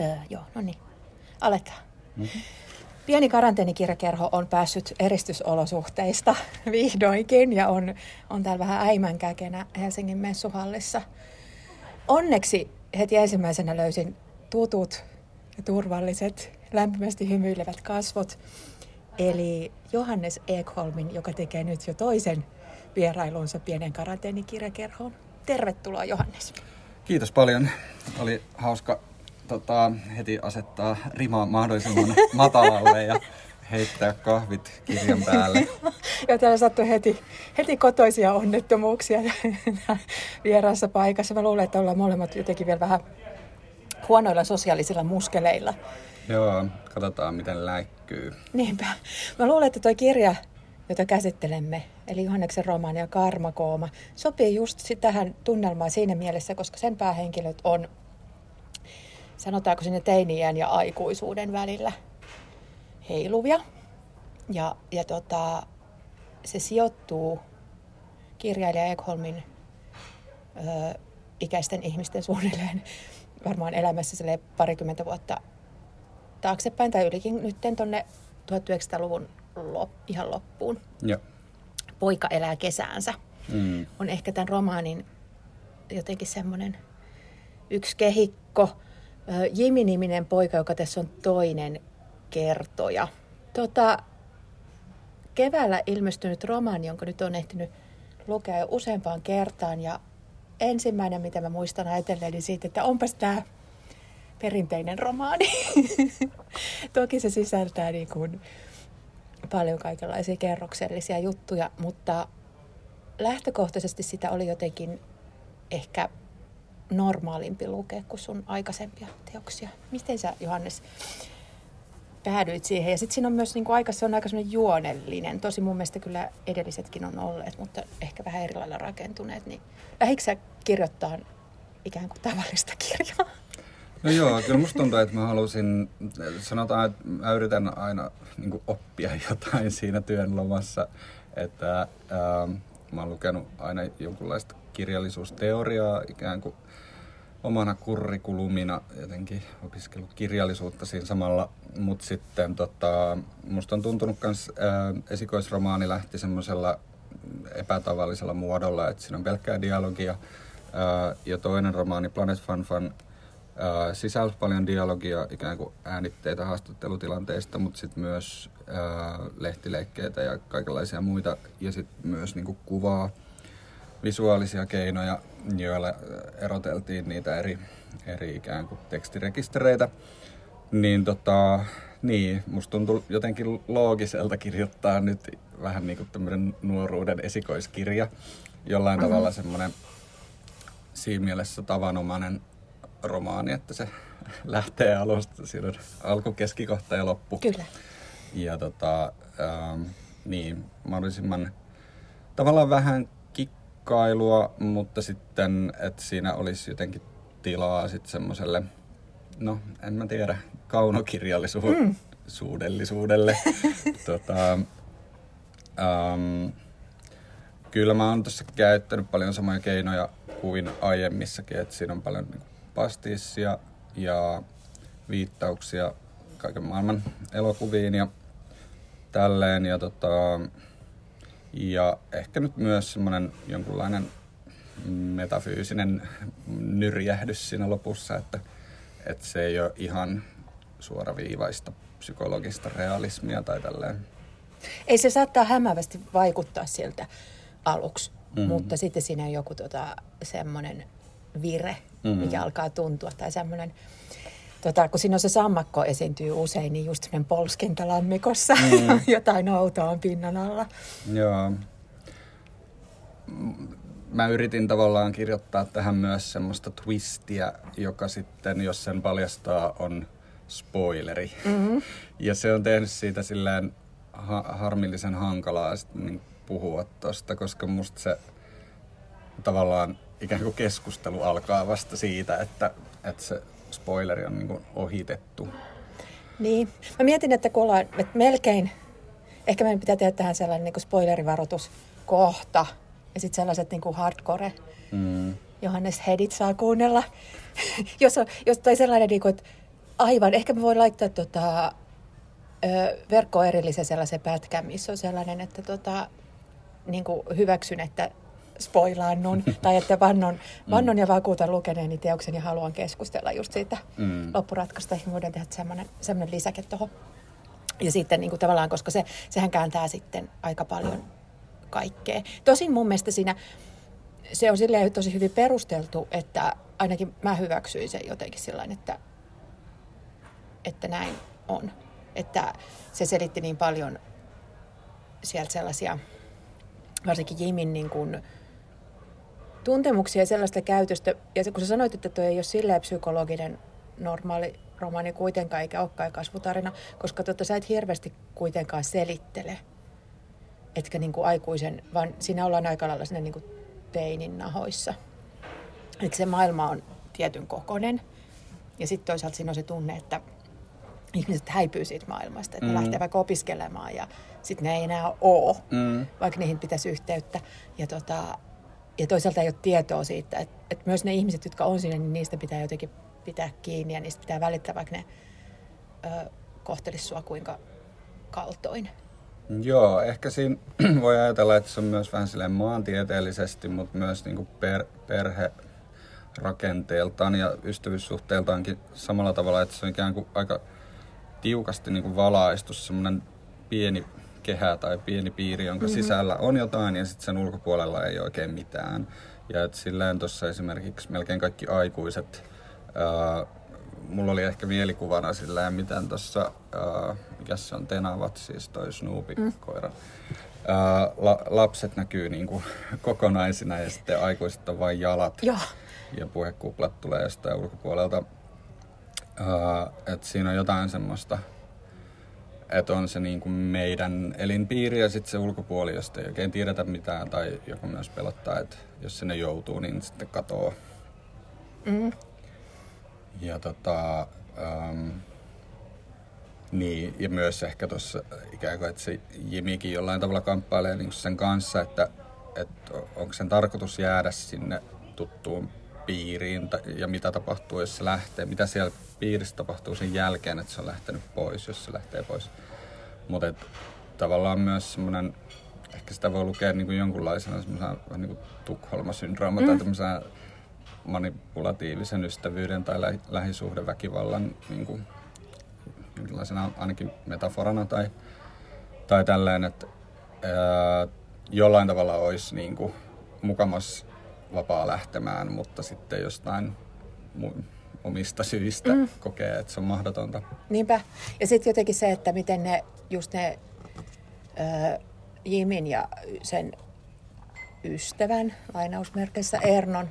Öö, joo, no niin. Aletaan. Mm-hmm. Pieni karanteenikirjakerho on päässyt eristysolosuhteista vihdoinkin ja on, on täällä vähän äimänkäkenä Helsingin messuhallissa. Onneksi heti ensimmäisenä löysin tutut ja turvalliset, lämpimästi hymyilevät kasvot. Eli Johannes Ekholmin, joka tekee nyt jo toisen vierailunsa pienen karanteenikirjakerhoon. Tervetuloa Johannes. Kiitos paljon. Oli hauska tota, heti asettaa rima mahdollisimman matalalle ja heittää kahvit kirjan päälle. ja täällä sattui heti, heti kotoisia onnettomuuksia vieraassa paikassa. Mä luulen, että ollaan molemmat jotenkin vielä vähän huonoilla sosiaalisilla muskeleilla. Joo, katsotaan miten läikkyy. Niinpä. Mä luulen, että tuo kirja, jota käsittelemme, eli Johanneksen romaani ja Karmakooma, sopii just tähän tunnelmaan siinä mielessä, koska sen päähenkilöt on sanotaanko sinne teiniän ja aikuisuuden välillä heiluvia. Ja, ja tota, se sijoittuu kirjailija Ekholmin ö, ikäisten ihmisten suunnilleen varmaan elämässä parikymmentä vuotta taaksepäin tai ylikin nyt tuonne 1900-luvun lop, ihan loppuun. Ja. Poika elää kesäänsä. Mm. On ehkä tämän romaanin jotenkin semmoinen yksi kehikko, Jimi-niminen poika, joka tässä on toinen kertoja. Tota, keväällä ilmestynyt romaani, jonka nyt on ehtinyt lukea jo useampaan kertaan. Ja ensimmäinen, mitä mä muistan ajatelleeni siitä, että onpas tämä perinteinen romaani. Toki se sisältää niin kuin paljon kaikenlaisia kerroksellisia juttuja, mutta lähtökohtaisesti sitä oli jotenkin ehkä normaalimpi lukea kuin sun aikaisempia teoksia. Miten sä, Johannes, päädyit siihen? Ja sitten siinä on myös niin kuin aika, se on aika juonellinen. Tosi mun mielestä kyllä edellisetkin on olleet, mutta ehkä vähän eri lailla rakentuneet. Niin lähdikö sä kirjoittaa ikään kuin tavallista kirjaa? No joo, kyllä musta tuntuu, että mä halusin, sanotaan, että mä yritän aina niin oppia jotain siinä työn lomassa, että ää, mä oon lukenut aina jonkunlaista kirjallisuusteoriaa ikään kuin omana kurrikulumina jotenkin opiskellut kirjallisuutta siinä samalla, mutta sitten tota, musta on tuntunut myös esikoisromaani lähti semmoisella epätavallisella muodolla, että siinä on pelkkää dialogia. Ää, ja toinen romaani, Planet Fan sisälsi paljon dialogia, ikään kuin äänitteitä haastattelutilanteista, mutta sitten myös ää, lehtileikkeitä ja kaikenlaisia muita, ja sitten myös niinku kuvaa, visuaalisia keinoja, joilla eroteltiin niitä eri, eri ikään kuin tekstirekistereitä. Niin tota, niin, musta tuntuu jotenkin loogiselta kirjoittaa nyt vähän niin kuin tämmöinen nuoruuden esikoiskirja. Jollain mm-hmm. tavalla semmoinen siinä mielessä tavanomainen romaani, että se lähtee alusta, siinä on alku, keskikohta ja loppu. Kyllä. Ja tota, ähm, niin, mahdollisimman tavallaan vähän kikkailua, mutta sitten, että siinä olisi jotenkin tilaa sitten semmoiselle, no en mä tiedä, kaunokirjallisuudellisuudelle. Mm. tota, um, kyllä mä oon tuossa käyttänyt paljon samoja keinoja kuin aiemmissakin, että siinä on paljon niin pastissia ja viittauksia kaiken maailman elokuviin ja tälleen. Ja tota, ja ehkä nyt myös semmoinen jonkunlainen metafyysinen nyrjähdys siinä lopussa, että, että se ei ole ihan suoraviivaista psykologista realismia tai tälleen. Ei se saattaa hämävästi vaikuttaa siltä aluksi, mm-hmm. mutta sitten siinä on joku tota, semmoinen vire, mm-hmm. mikä alkaa tuntua, tai semmoinen Tota, kun siinä on se sammakko esiintyy usein, niin just semmoinen polskinta lammikossa, mm. jotain outoa on pinnan alla. Joo. Mä yritin tavallaan kirjoittaa tähän myös semmoista twistiä, joka sitten, jos sen paljastaa, on spoileri. Mm-hmm. Ja se on tehnyt siitä silleen ha- harmillisen hankalaa niin puhua tosta, koska musta se tavallaan ikään kuin keskustelu alkaa vasta siitä, että, että se spoileri on niin ohitettu. Niin. Mä mietin, että kun ollaan, että melkein, ehkä meidän pitää tehdä tähän sellainen niin spoilerivaroitus kohta ja sitten sellaiset niin kuin hardcore. Mm. Johannes Hedit saa kuunnella. jos, on, jos toi sellainen, niin kuin, että Aivan. Ehkä me voi laittaa tota, verkkoon erillisen sellaisen pätkän, missä on sellainen, että tota, niin kuin hyväksyn, että spoilaannun tai että vannon, vannon ja vakuutan lukeneeni teoksen ja haluan keskustella just siitä mm. loppuratkaista. Ehkä voidaan tehdä semmoinen, semmoinen lisäke tuohon. Ja sitten niin kuin tavallaan, koska se, sehän kääntää sitten aika paljon kaikkea. Tosin mun mielestä siinä se on silleen tosi hyvin perusteltu, että ainakin mä hyväksyin sen jotenkin sillä että, että näin on. Että se selitti niin paljon sieltä sellaisia, varsinkin Jimin niin kuin, tuntemuksia ja sellaista käytöstä. Ja kun sä sanoit, että tuo ei ole silleen psykologinen normaali romaani kuitenkaan, eikä olekaan kasvutarina, koska totta sä et hirveästi kuitenkaan selittele, etkä niin kuin aikuisen, vaan siinä ollaan aika lailla siinä niin kuin teinin nahoissa. Eli se maailma on tietyn kokonen. Ja sitten toisaalta siinä on se tunne, että ihmiset häipyy siitä maailmasta, että mm. ne lähtee vaikka opiskelemaan ja sitten ne ei enää ole, mm. vaikka niihin pitäisi yhteyttä. Ja, tota, ja toisaalta ei ole tietoa siitä, että, että myös ne ihmiset, jotka on siinä, niin niistä pitää jotenkin pitää kiinni ja niistä pitää välittää, vaikka ne ö, kohtelisi sua kuinka kaltoin. Joo, ehkä siinä voi ajatella, että se on myös vähän silleen maantieteellisesti, mutta myös niin kuin per, perhe rakenteeltaan ja ystävyyssuhteeltaankin samalla tavalla, että se on ikään kuin aika tiukasti niin kuin valaistu semmoinen pieni kehä tai pieni piiri, jonka mm-hmm. sisällä on jotain ja sitten sen ulkopuolella ei oikein mitään. Ja että silleen tuossa esimerkiksi melkein kaikki aikuiset, ää, mulla oli ehkä mielikuvana silleen, miten tuossa, mikä se on, Tenavat, siis toi Snoopy-koira, mm. ää, la, lapset näkyy niinku kokonaisina ja sitten aikuiset on vain jalat. Joo. Ja puhekuplat tulee jostain ulkopuolelta. Ää, että siinä on jotain semmoista, että on se niin kuin meidän elinpiiri ja sitten se ulkopuoli, josta ei oikein tiedetä mitään tai joka myös pelottaa, että jos sinne joutuu, niin sitten katoaa. Mm. Ja tota, ähm, niin, ja myös ehkä tuossa ikään kuin, että se Jimikin jollain tavalla kamppailee niin sen kanssa, että, että onko sen tarkoitus jäädä sinne tuttuun piiriin ja mitä tapahtuu, jos se lähtee, mitä siellä piirissä tapahtuu sen jälkeen, että se on lähtenyt pois, jos se lähtee pois. Mutta tavallaan myös semmoinen, ehkä sitä voi lukea niin kuin jonkunlaisena semmoisena vähän niin kuin Tukholma-syndrooma mm. tai tämmöisenä manipulatiivisen ystävyyden tai lä- lähisuhdeväkivallan niin kuin, jonkinlaisena ainakin metaforana tai, tai tälleen, että ää, jollain tavalla olisi niin kuin, mukamas vapaa lähtemään, mutta sitten jostain mu- omista syistä mm. kokee, että se on mahdotonta. Niinpä. Ja sitten jotenkin se, että miten ne, just ne äh, Jimin ja sen ystävän, lainausmerkeissä Ernon,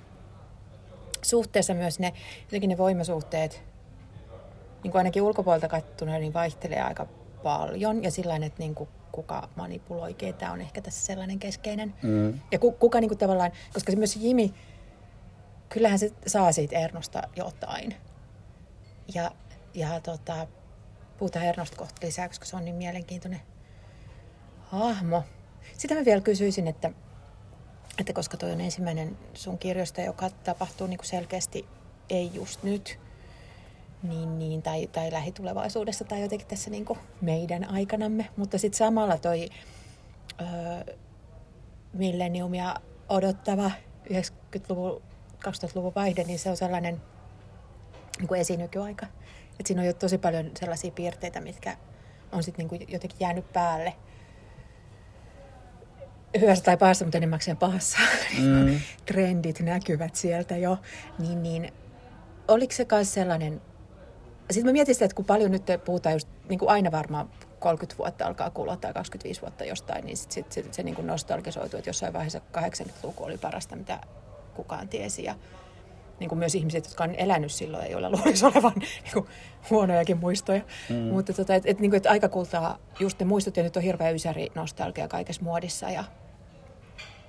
suhteessa myös ne, jotenkin ne voimasuhteet, niin kuin ainakin ulkopuolelta katsotuna, niin vaihtelee aika paljon. Ja sillä että niin kuin kuka manipuloi ketä on ehkä tässä sellainen keskeinen. Mm. Ja ku, kuka niin kuin tavallaan, koska se myös Jimi, kyllähän se saa siitä Ernosta jotain. Ja, ja tota, puhutaan Ernosta kohta lisää, koska se on niin mielenkiintoinen hahmo. Sitä mä vielä kysyisin, että, että koska toi on ensimmäinen sun kirjoista, joka tapahtuu niin kuin selkeästi ei just nyt, niin, niin, tai, tai lähitulevaisuudessa tai jotenkin tässä niin kuin meidän aikanamme. Mutta sitten samalla toi öö, milleniumia odottava 90-luvun, 2000-luvun vaihde, niin se on sellainen niin kuin esinykyaika. Et siinä on jo tosi paljon sellaisia piirteitä, mitkä on sitten niin kuin jotenkin jäänyt päälle. Hyvässä tai pahassa, mutta enimmäkseen pahassa. Mm. Trendit näkyvät sieltä jo. Niin, niin oliko se myös sellainen sitten mä mietin sitä, että kun paljon nyt puhutaan just, niin kuin aina varmaan 30 vuotta alkaa kulua tai 25 vuotta jostain, niin sit, sit, sit se niin nostalgisoituu, että jossain vaiheessa 80-luku oli parasta, mitä kukaan tiesi. Ja niin kuin myös ihmiset, jotka on elänyt silloin ja joilla luulisi olevan niin kuin, huonojakin muistoja. Mm. Mutta tota, et, et, niin kuin, et aika kultaa just ne muistot ja nyt on hirveä ysäri nostalgia kaikessa muodissa ja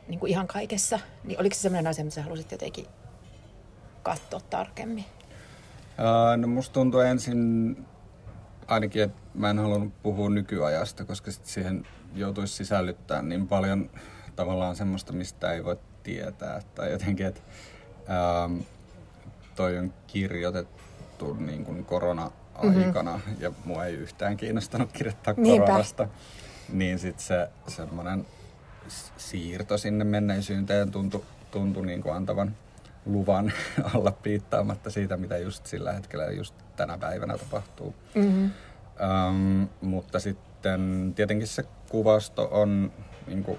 niin kuin ihan kaikessa. Niin oliko se sellainen asia, mitä sä halusit jotenkin katsoa tarkemmin? no musta tuntuu ensin ainakin, että mä en halunnut puhua nykyajasta, koska sit siihen joutuisi sisällyttämään niin paljon tavallaan semmoista, mistä ei voi tietää. Tai jotenkin, että ähm, toi on kirjoitettu niin kuin korona aikana mm-hmm. ja mua ei yhtään kiinnostanut kirjoittaa Niinpä. koronasta. Niin sitten se semmoinen siirto sinne menneisyyteen tuntui, tuntui niin kuin antavan luvan olla piittaamatta siitä, mitä just sillä hetkellä just tänä päivänä tapahtuu. Mm-hmm. Um, mutta sitten tietenkin se kuvasto on niin kuin,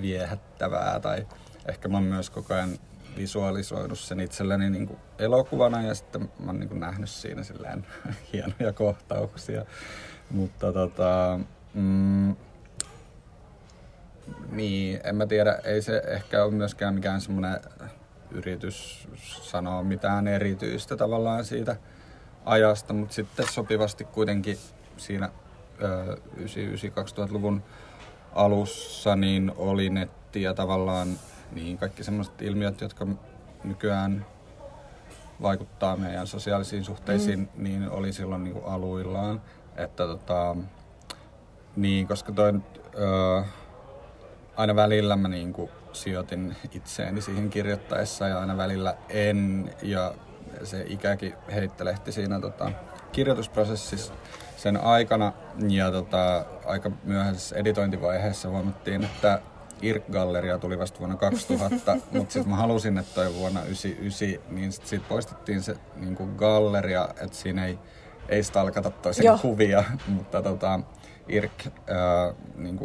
viehättävää tai ehkä mä oon myös koko ajan visualisoinut sen itselleni niin kuin elokuvana ja sitten mä oon niin kuin nähnyt siinä silleen hienoja kohtauksia. Mutta tota, mm, niin, en mä tiedä, ei se ehkä ole myöskään mikään semmoinen yritys sanoa mitään erityistä tavallaan siitä ajasta, mutta sitten sopivasti kuitenkin siinä 99-2000-luvun alussa niin oli netti ja tavallaan niin kaikki semmoiset ilmiöt, jotka nykyään vaikuttaa meidän sosiaalisiin suhteisiin, mm. niin oli silloin niin kuin aluillaan. Että tota, niin, koska toi, ö, aina välillä mä niin kuin sijoitin itseäni siihen kirjoittaessa ja aina välillä en. Ja se ikäkin heittelehti siinä tota, kirjoitusprosessissa sen aikana. Ja tota, aika myöhäisessä editointivaiheessa huomattiin, että IRK-galleria tuli vasta vuonna 2000, mutta sitten mä halusin, että toi vuonna 1999, niin sitten sit poistettiin se niin kuin galleria, että siinä ei, ei stalkata toisen Joo. kuvia, mutta tota, IRK äh, niin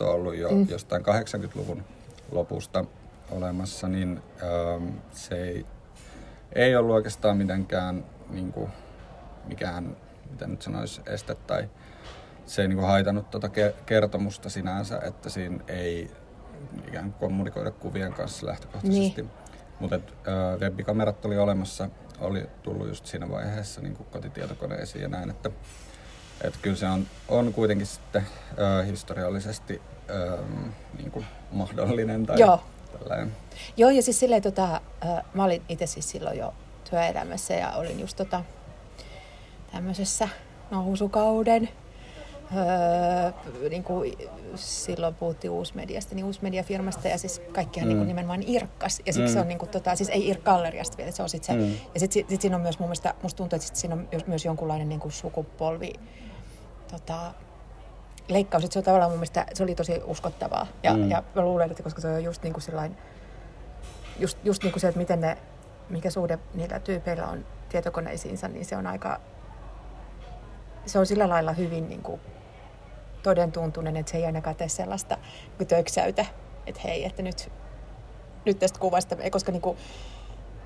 on ollut jo mm. jostain 80-luvun lopusta olemassa, niin äh, se ei, ei ollut oikeastaan mitenkään niin kuin, mikään, miten nyt sanoisi, este tai se ei niin kuin haitannut tuota kertomusta sinänsä, että siinä ei ikään kuin kommunikoida kuvien kanssa lähtökohtaisesti. Niin. Mutta webikamerat oli olemassa, oli tullut just siinä vaiheessa niin kuin kotitietokoneisiin ja näin, että et kyllä se on, on kuitenkin sitten äh, historiallisesti äh, niin kuin mahdollinen tai Joo. tällainen. Joo, ja siis silleen, tota, äh, mä olin itse siis silloin jo työelämässä ja olin just tota, tämmöisessä nousukauden Öö, niin kuin silloin puhuttiin uusmediasta, niin uusmediafirmasta ja siis kaikkihan niin mm. niin kuin nimenomaan irkkas. Ja siksi mm. se on niin kuin, tota, siis ei irk-galleriasta vielä, se on sit se. Mm. Ja sitten sit, sit siinä on myös mun mielestä, musta tuntuu, että sit siinä on myös jonkunlainen niin kuin sukupolvi tota, leikkaus. Että se on tavallaan mun mielestä, se oli tosi uskottavaa. Ja, mm. ja mä luulen, että koska se on just niin kuin sillain, just, just niin kuin se, että miten ne, mikä suhde niillä tyypeillä on tietokoneisiinsa, niin se on aika, se on sillä lailla hyvin niin kuin toden tuntunen, että se ei ainakaan tee sellaista niin töksäytä, että hei, että nyt, nyt tästä kuvasta, koska niin kuin,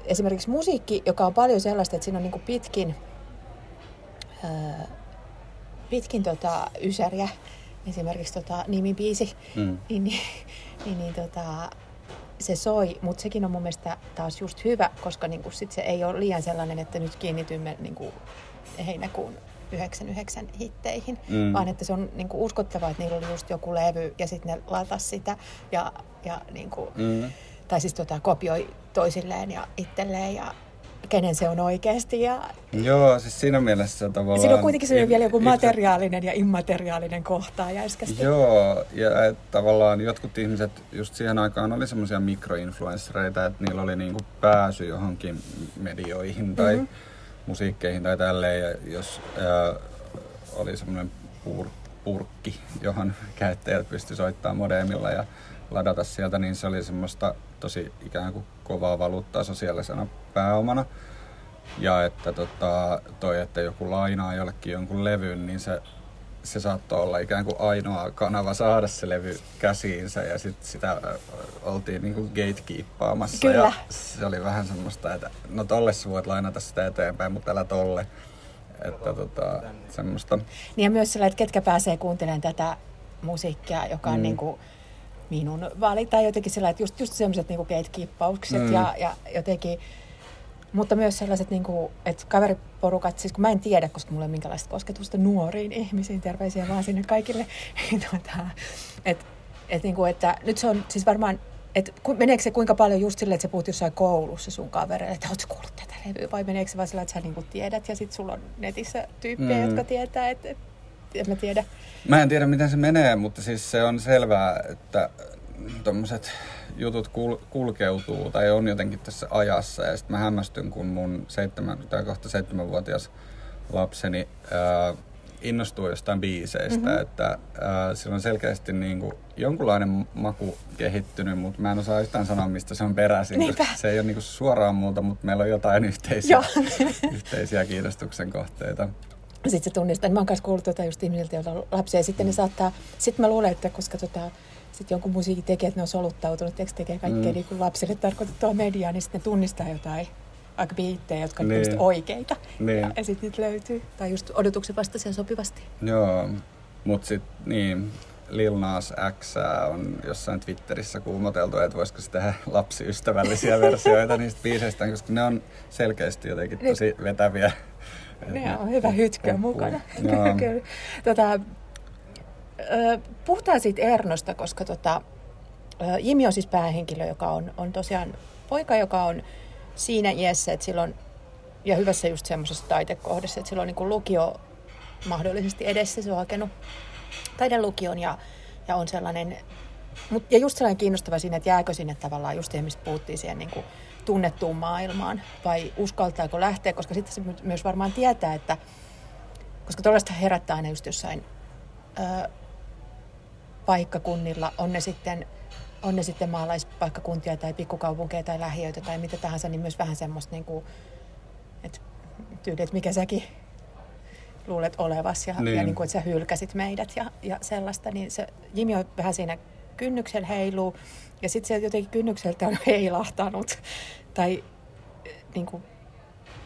esimerkiksi musiikki, joka on paljon sellaista, että siinä on niin kuin pitkin, ää, pitkin tota, ysäriä, esimerkiksi tota, nimibiisi, mm. niin, niin, niin, niin tota, se soi, mutta sekin on mun mielestä taas just hyvä, koska niin kuin sit se ei ole liian sellainen, että nyt kiinnitymme niin kuin heinäkuun 99 hitteihin, mm. vaan että se on niin kuin uskottavaa, että niillä oli just joku levy ja sitten ne latas sitä ja, ja niin kuin, mm. tai siis tota, kopioi toisilleen ja itselleen ja kenen se on oikeasti. Ja... Joo, siis siinä mielessä tavallaan... Siinä on kuitenkin se vielä joku materiaalinen ja immateriaalinen kohta jäiskästi. Joo, ja et, tavallaan jotkut ihmiset just siihen aikaan oli semmoisia mikroinfluenssereita, että niillä oli niinku pääsy johonkin medioihin tai mm-hmm musiikkeihin tai tälleen. Ja jos ää, oli semmoinen pur, purkki, johon käyttäjät pysty soittamaan modemilla ja ladata sieltä, niin se oli semmoista tosi ikään kuin kovaa valuuttaa sosiaalisena pääomana. Ja että tota, toi, että joku lainaa jollekin jonkun levyn, niin se se saattoi olla ikään kuin ainoa kanava saada se levy käsiinsä ja sitten sitä oltiin niin kuin gatekeeppaamassa. Kyllä. Ja se oli vähän semmoista, että no tolle sä voit lainata sitä eteenpäin, mutta älä tolle. Että tota, semmoista. Niin ja myös sillä, että ketkä pääsee kuuntelemaan tätä musiikkia, joka on mm. niin kuin minun valita jotenkin sillä, että just, just semmoiset niin gatekeeppaukset mm. ja, ja jotenkin mutta myös sellaiset, niin kuin, että kaveriporukat, siis kun mä en tiedä, koska mulla ei ole minkälaista kosketusta nuoriin ihmisiin, terveisiä vaan sinne kaikille, niin tuota, että et, niin kuin, että nyt se on siis varmaan, että meneekö se kuinka paljon just silleen, että sä puhut jossain koulussa sun kavereille, että ootko kuullut tätä levyä, vai meneekö se vaan sillä, että sä niin kuin tiedät ja sitten sulla on netissä tyyppejä, mm. jotka tietää, että, että en mä tiedä. Mä en tiedä, miten se menee, mutta siis se on selvää, että tuommoiset jutut kul- kulkeutuu tai on jotenkin tässä ajassa. Ja sitten mä hämmästyn, kun mun seitsemän, tai kohta seitsemänvuotias lapseni ää, innostuu jostain biiseistä, mm-hmm. että ää, sillä on selkeästi niin kuin jonkunlainen maku kehittynyt, mutta mä en osaa yhtään sanoa, mistä se on peräisin. Niinpä. Se ei ole niin kuin suoraan multa, mutta meillä on jotain yhteisiä, yhteisiä kiinnostuksen kohteita. Sitten se tunnistaa, että mä oon kanssa kuullut tuota just ihmisiltä, joilla on lapsia, ja sitten ne saattaa, sitten mä luulen, että koska tota, sitten jonkun musiikin tekee, että ne on soluttautunut, että tekee kaikkea mm. niin kuin lapsille tarkoitettua mediaa, niin sitten ne tunnistaa jotain aika biittejä, jotka niin. on oikeita. Niin. Ja, ja sitten niitä löytyy. Tai just odotuksen vastaisia sopivasti. Joo, mutta sitten niin, Lil Nas X on jossain Twitterissä kuumoteltu, että voisiko se tehdä lapsiystävällisiä versioita niistä biiseistä, koska ne on selkeästi jotenkin niin. tosi vetäviä. Ne on hyvä hytkyä mukana. tota, puhutaan siitä Ernosta, koska tota, Jimi on siis päähenkilö, joka on, on tosiaan poika, joka on siinä iässä, että silloin, ja hyvässä just semmoisessa taitekohdassa, että silloin niin kuin lukio mahdollisesti edessä, se on hakenut taidelukion ja, ja on sellainen, mut, ja just sellainen kiinnostava siinä, että jääkö sinne tavallaan just mistä puhuttiin siihen niin kuin tunnettuun maailmaan, vai uskaltaako lähteä, koska sitten se myös varmaan tietää, että koska tuollaista herättää aina just jossain ö, paikkakunnilla, on ne sitten on ne sitten maalaispaikkakuntia tai pikkukaupunkeja tai lähiöitä tai mitä tahansa, niin myös vähän semmoista niin kuin, että tyyli, että mikä säkin luulet olevas ja, niin. ja niin kuin, että sä hylkäsit meidät ja, ja sellaista, niin se Jimi on vähän siinä kynnyksellä heiluu ja sitten se jotenkin kynnykseltä on heilahtanut. Tai niin kuin,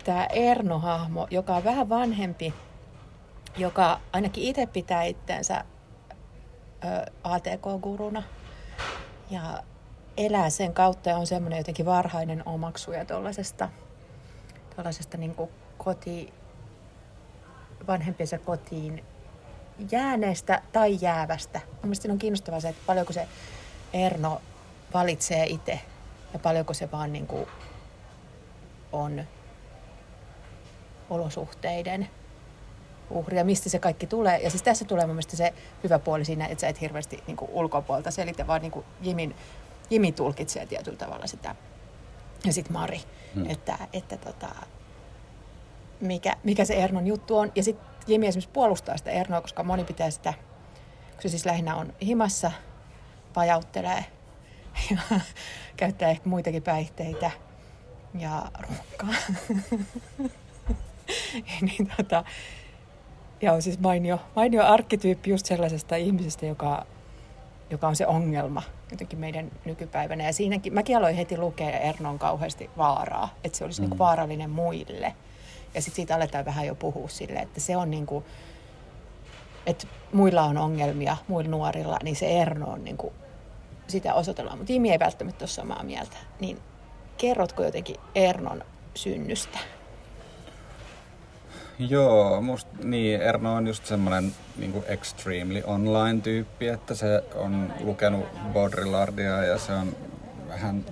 tämä Erno-hahmo, joka on vähän vanhempi, joka ainakin itse pitää itseensä ATK-guruna ja elää sen kautta ja on semmoinen jotenkin varhainen omaksuja tuollaisesta, tuollaisesta niin koti, vanhempiensa kotiin jääneestä tai jäävästä. Mielestäni on kiinnostavaa se, että paljonko se Erno valitsee itse ja paljonko se vaan niin kuin on olosuhteiden uhria, mistä se kaikki tulee. Ja siis tässä tulee mun se hyvä puoli siinä, että sä et hirveästi niin kuin ulkopuolta selitä, vaan niin kuin Jimin, Jimi tulkitsee tietyllä tavalla sitä. Ja sitten Mari, hmm. että, että tota, mikä, mikä se Ernon juttu on. Ja sitten Jimi esimerkiksi puolustaa sitä Ernoa, koska moni pitää sitä, kun se siis lähinnä on himassa, pajauttelee ja käyttää ehkä muitakin päihteitä ja runkkaa. niin tota, ja on siis mainio, mainio arkkityyppi just sellaisesta ihmisestä, joka, joka on se ongelma jotenkin meidän nykypäivänä. Ja siinäkin, mäkin aloin heti lukea Ernon kauheasti vaaraa, että se olisi niinku mm. niinku vaarallinen muille. Ja sitten siitä aletaan vähän jo puhua sille, että se on niinku, että muilla on ongelmia, muilla nuorilla, niin se Erno on niinku, sitä osoitellaan. Mutta Jimi ei välttämättä ole samaa mieltä. Niin kerrotko jotenkin Ernon synnystä? Joo, musta niin, Erno on just semmoinen niin extremely online-tyyppi, että se on lukenut Baudrillardia ja se on vähän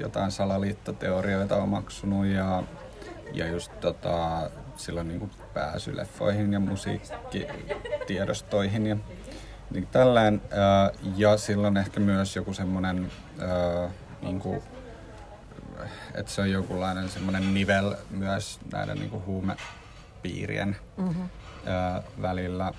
jotain salaliittoteorioita omaksunut ja, ja just tota, silloin niin pääsy leffoihin ja musiikkitiedostoihin ja niin tällään. Ja silloin ehkä myös joku semmoinen niin että se on jokinlainen semmoinen nivel myös näiden niin huume piirien mm-hmm. ö, välillä.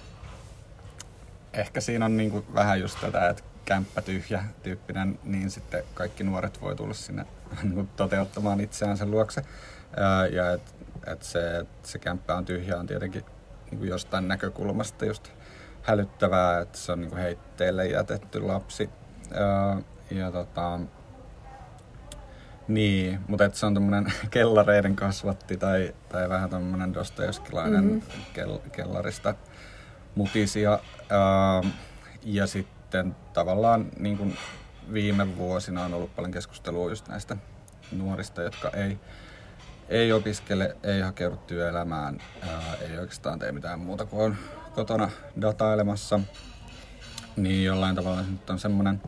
Ehkä siinä on niinku vähän just tätä, että kämppä tyhjä tyyppinen, niin sitten kaikki nuoret voi tulla sinne niinku toteuttamaan itseään sen luokse. Ö, ja että et se, et se kämppä on tyhjä on tietenkin niinku jostain näkökulmasta just hälyttävää, että se on niinku heitteille jätetty lapsi. Ö, ja tota, niin, mutta se on tämmöinen kellareiden kasvatti tai, tai vähän tämmöinen Dostojevskilainen mm-hmm. kel, kellarista mutisia. Ää, ja sitten tavallaan niin kuin viime vuosina on ollut paljon keskustelua just näistä nuorista, jotka ei, ei opiskele, ei hakeudu työelämään, ää, ei oikeastaan tee mitään muuta kuin on kotona datailemassa. Niin jollain tavalla nyt on semmoinen,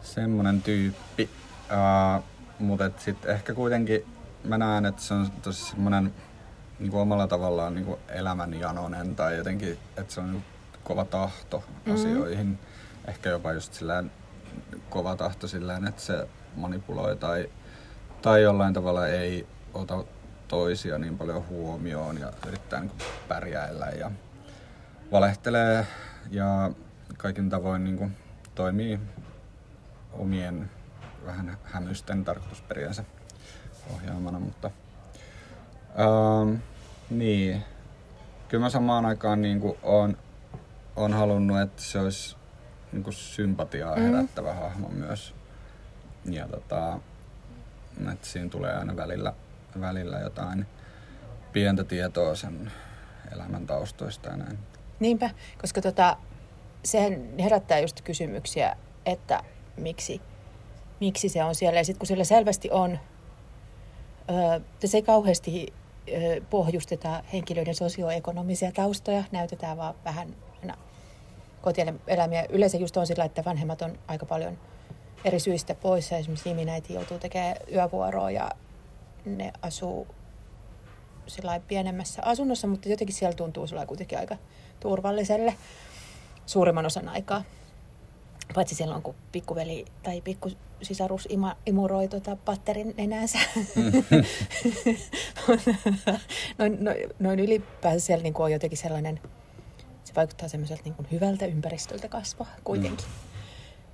semmoinen tyyppi. Ää, mutta sitten ehkä kuitenkin mä näen, että se on tosi semmoinen niin omalla tavallaan niin elämänjanonen tai jotenkin, että se on niin kova tahto mm-hmm. asioihin. Ehkä jopa just sillä kova tahto sillä että se manipuloi tai, tai jollain tavalla ei ota toisia niin paljon huomioon ja yrittää niin pärjäillä ja valehtelee ja kaikin tavoin niin kuin toimii omien vähän hämysten tarkoitusperiänsä ohjaamana, mutta ähm, niin, kyllä mä samaan aikaan niin kuin on, on halunnut, että se olisi niin kuin sympatiaa mm. herättävä hahmo myös. Ja tota, että siinä tulee aina välillä, välillä jotain pientä tietoa sen elämän taustoista ja näin. Niinpä, koska tota, sehän herättää just kysymyksiä, että miksi, miksi se on siellä. Ja sitten kun siellä selvästi on, se ei kauheasti pohjusteta henkilöiden sosioekonomisia taustoja, näytetään vaan vähän no, kotielämiä. Yleensä just on sillä, että vanhemmat on aika paljon eri syistä poissa. Esimerkiksi niminäiti joutuu tekemään yövuoroa ja ne asuu sillä pienemmässä asunnossa, mutta jotenkin siellä tuntuu sillä kuitenkin aika turvalliselle suurimman osan aikaa. Paitsi silloin, kun pikkuveli tai pikkusisarus ima, imuroi tuota patterin nenänsä. noin, noin, noin ylipäänsä siellä niin on jotenkin sellainen, se vaikuttaa semmoiselta niin hyvältä ympäristöltä kasvaa kuitenkin. Mm.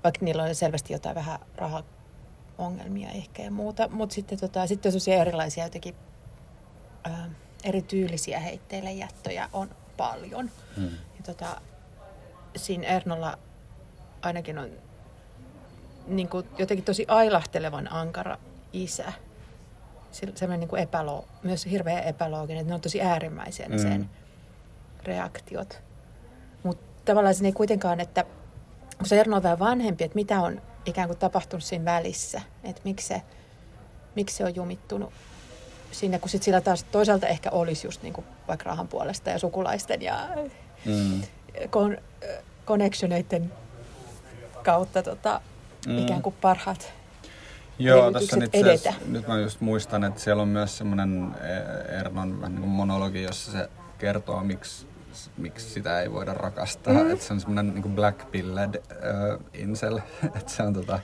Vaikka niillä on selvästi jotain vähän rahaongelmia ehkä ja muuta. Mutta sitten, tota, sitten on erilaisia jotenkin ää, erityylisiä heitteille jättöjä on paljon. Mm. Ja tota, siinä Ernolla ainakin on niin kuin jotenkin tosi ailahtelevan ankara isä. Sellainen niin kuin epälo, myös hirveän epälooginen, että ne on tosi äärimmäisiä mm. sen reaktiot. Mutta tavallaan se ei kuitenkaan, että kun se Erno on vähän vanhempi, että mitä on ikään kuin tapahtunut siinä välissä, että miksi se, miksi se on jumittunut sinne, kun sit sillä taas toisaalta ehkä olisi just niin kuin vaikka rahan puolesta ja sukulaisten ja mm. kon, connectioneiden kautta tota, mm. ikään kuin parhaat Joo, tässä nyt, edetä. Se, nyt mä just muistan, että siellä on myös semmoinen eh, Ernon vähän niin kuin monologi, jossa se kertoo, miksi, miksi sitä ei voida rakastaa. Mm. Että se on semmoinen niin black pilled uh, incel, että se on tota,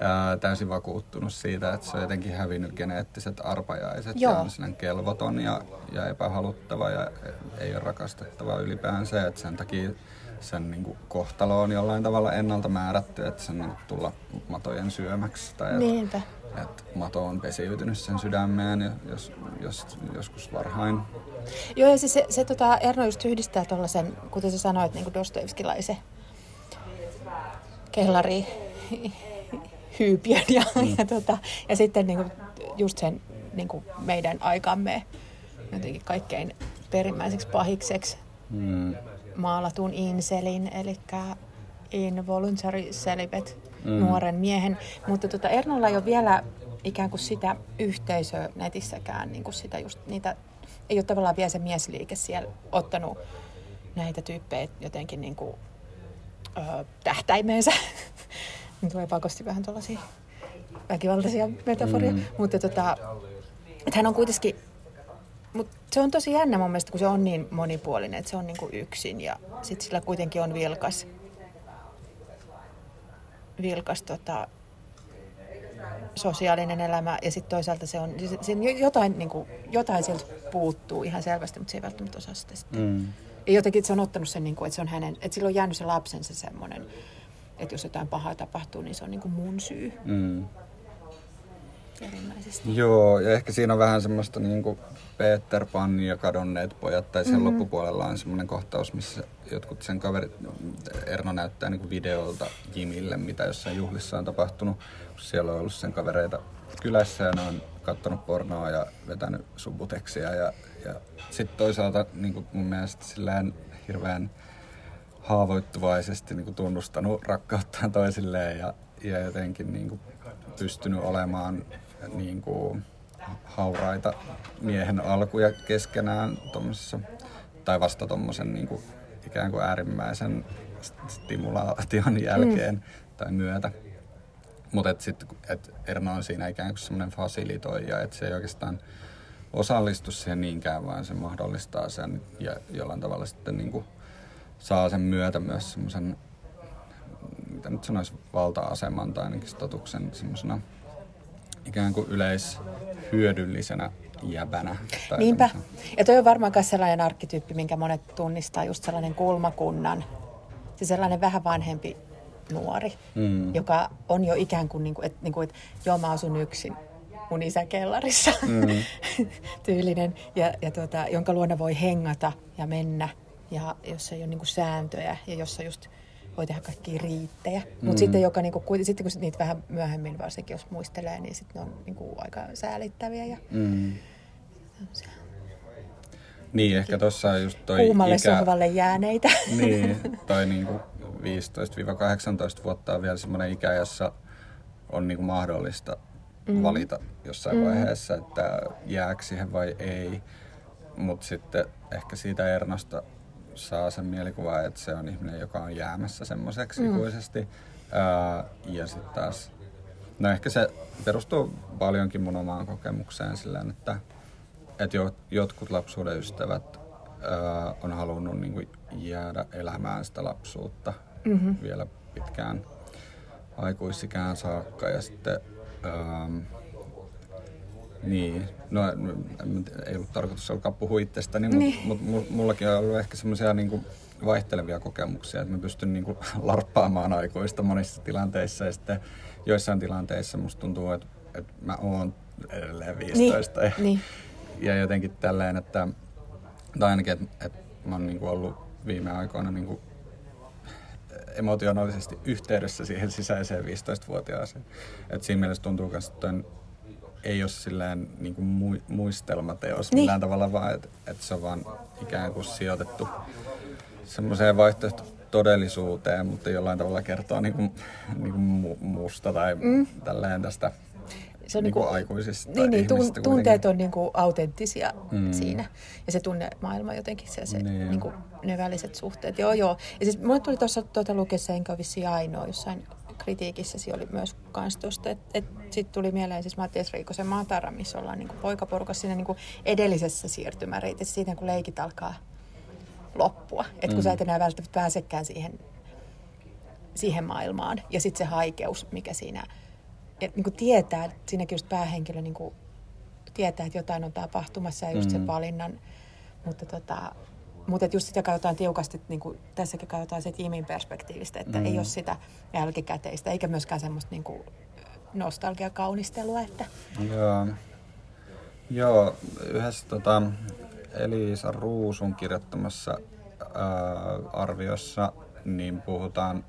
ää, täysin vakuuttunut siitä, että se on jotenkin hävinnyt geneettiset arpajaiset. Joo. Se on sellainen kelvoton ja, ja epähaluttava ja ei ole rakastettava ylipäänsä. Että sen takia sen niin kuin, kohtalo on jollain tavalla ennalta määrätty, että sen on tulla matojen syömäksi. Tai Niinpä. Että, että mato on pesiytynyt sen sydämeen jos, jos, joskus varhain. Joo, ja siis se, se tota, Erno just yhdistää tuollaisen, kuten sä sanoit, niin Dostoevskilaisen kellari hyypiön ja, mm. ja, tota, ja sitten niin kuin, just sen niin kuin meidän aikamme jotenkin kaikkein perimmäiseksi pahikseksi mm. Maalatun inselin, eli involuntary celibate, mm. nuoren miehen. Mutta tota, Ernolla ei ole vielä ikään kuin sitä yhteisöä netissäkään, niin kuin sitä just, niitä, ei ole tavallaan vielä se miesliike siellä ottanut näitä tyyppejä jotenkin niin kuin, ö, tähtäimeensä. Nyt tulee pakosti vähän tuollaisia väkivaltaisia metaforia. Mm. Mutta tota, että hän on kuitenkin, mutta se on tosi jännä mun mielestä, kun se on niin monipuolinen, että se on niinku yksin ja sitten sillä kuitenkin on vilkas, vilkas tota, sosiaalinen elämä ja sitten toisaalta se on, se, se jotain, niin kuin, jotain sieltä puuttuu ihan selvästi, mutta se ei välttämättä osaa sitä sitten. Mm. Ja jotenkin se on ottanut sen, niin kuin, että, se on hänen, että sillä on jäänyt se lapsensa semmoinen että jos jotain pahaa tapahtuu, niin se on niin kuin mun syy. Mm. Joo, ja ehkä siinä on vähän semmoista niin kuin Peter Pan ja kadonneet pojat, tai sen mm-hmm. loppupuolella on semmoinen kohtaus, missä jotkut sen kaverit, Erno näyttää niin kuin videolta Jimille, mitä jossain juhlissa on tapahtunut. Siellä on ollut sen kavereita kylässä ja ne on katsonut pornoa ja vetänyt subuteksia. Ja, ja sitten toisaalta niin kuin mun mielestä sillään hirveän haavoittuvaisesti niin kuin tunnustanut rakkauttaan toisilleen ja, ja jotenkin niin kuin pystynyt olemaan niin kuin hauraita miehen alkuja keskenään tai vasta tuommoisen niin kuin ikään kuin äärimmäisen stimulaation jälkeen mm. tai myötä. Mutta et sitten et Erno on siinä ikään kuin semmoinen fasilitoija, että se ei oikeastaan osallistu siihen niinkään, vaan se mahdollistaa sen ja jollain tavalla sitten niin kuin saa sen myötä myös semmoisen mitä nyt sanoisi, valta-aseman tai ainakin statuksen semmoisena ikään kuin yleishyödyllisenä jäbänä. Niinpä. Tämmösenä. Ja toi on varmaan myös sellainen arkkityyppi, minkä monet tunnistaa, just sellainen kulmakunnan, se sellainen vähän vanhempi nuori, mm. joka on jo ikään kuin, niin kuin että, niin kuin, että joo mä asun yksin mun isän kellarissa mm. tyylinen, ja, ja tuota, jonka luona voi hengata ja mennä, ja jossa ei ole niin kuin sääntöjä, ja jossa just voi tehdä kaikkia riittejä. Mm. Mutta sitten, joka, niin kuin, sitten kun niitä vähän myöhemmin varsinkin, jos muistelee, niin sitten ne on niin kuin, aika säälittäviä. Ja, mm. Niin, ehkä tuossa on just toi Kuumalle ikä... sohvalle jääneitä. Niin, tai niin kuin 15-18 vuotta on vielä semmoinen ikä, jossa on niin kuin mahdollista mm. valita jossain mm. vaiheessa, että jääkö siihen vai ei. Mutta sitten ehkä siitä Ernosta saa sen mielikuva, että se on ihminen, joka on jäämässä semmoiseksi mm. ikuisesti. Ää, ja sitten taas, no ehkä se perustuu paljonkin mun omaan kokemukseen silleen, että, että jotkut lapsuuden ystävät ää, on halunnut niin kuin jäädä elämään sitä lapsuutta mm-hmm. vielä pitkään aikuisikään saakka ja sitten niin, no ei ollut tarkoitus alkaa puhua itsestäni, niin. mutta mut, mullakin on ollut ehkä semmoisia niin vaihtelevia kokemuksia, että mä pystyn niin kuin, larppaamaan aikuista monissa tilanteissa ja sitten joissain tilanteissa musta tuntuu, että, että mä oon edelleen 15 niin. ja, niin. ja jotenkin tälleen, että tai ainakin, että, että mä oon niin kuin ollut viime aikoina niin kuin emotionaalisesti yhteydessä siihen sisäiseen 15-vuotiaaseen. Et siinä mielessä tuntuu myös, että ei ole silleen niin kuin muistelmateos niin. millään tavalla, vaan että et se on vaan ikään kuin sijoitettu semmoiseen vaihtoehto todellisuuteen, mutta jollain tavalla kertoo niin kuin, niin kuin musta tai mm. tälleen tästä se on niin kuin, niinku- aikuisista niin, niin, tun, tunteet on niin kuin autenttisia mm. siinä. Ja se tunnemaailma jotenkin, se, se niin. Niin kuin, ne väliset suhteet. Joo, joo. Ja siis mulle tuli tuossa tuota lukessa, enkä vissiin ainoa jossain kritiikissä oli myös kans tuosta, että et, sitten tuli mieleen siis Mattias Riikosen Matara, missä ollaan niin poikaporukassa siinä niin kuin edellisessä siirtymäreitissä, siitä kun leikit alkaa loppua. Että kun mm. sä et enää välttämättä pääsekään siihen, siihen maailmaan. Ja sitten se haikeus, mikä siinä ja niin kuin tietää, että siinäkin just päähenkilö niin kuin tietää, että jotain on tapahtumassa ja just mm. sen valinnan. Mutta, tota, mutta just sitä katsotaan tiukasti, niin kuin tässäkin katsotaan se Jimin perspektiivistä, että mm. ei ole sitä jälkikäteistä, eikä myöskään semmoista niin kuin nostalgiakaunistelua. Että... Joo. Joo, yhdessä tota, Elisa Ruusun kirjoittamassa ää, arviossa niin puhutaan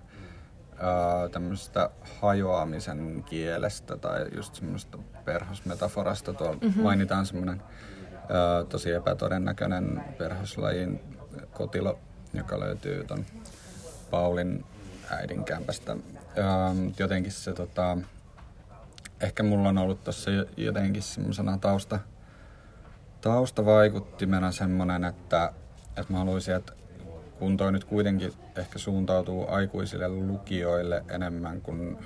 tämmöisestä hajoamisen kielestä tai just semmoista perhosmetaforasta. Tuolla mm-hmm. mainitaan semmoinen tosi epätodennäköinen perhoslajin kotilo, joka löytyy ton Paulin äidin kämpästä. Jotenkin se tota, ehkä mulla on ollut tuossa jotenkin semmoisena tausta, taustavaikuttimena semmoinen, että, että mä haluaisin, että kun toi nyt kuitenkin ehkä suuntautuu aikuisille lukijoille enemmän kuin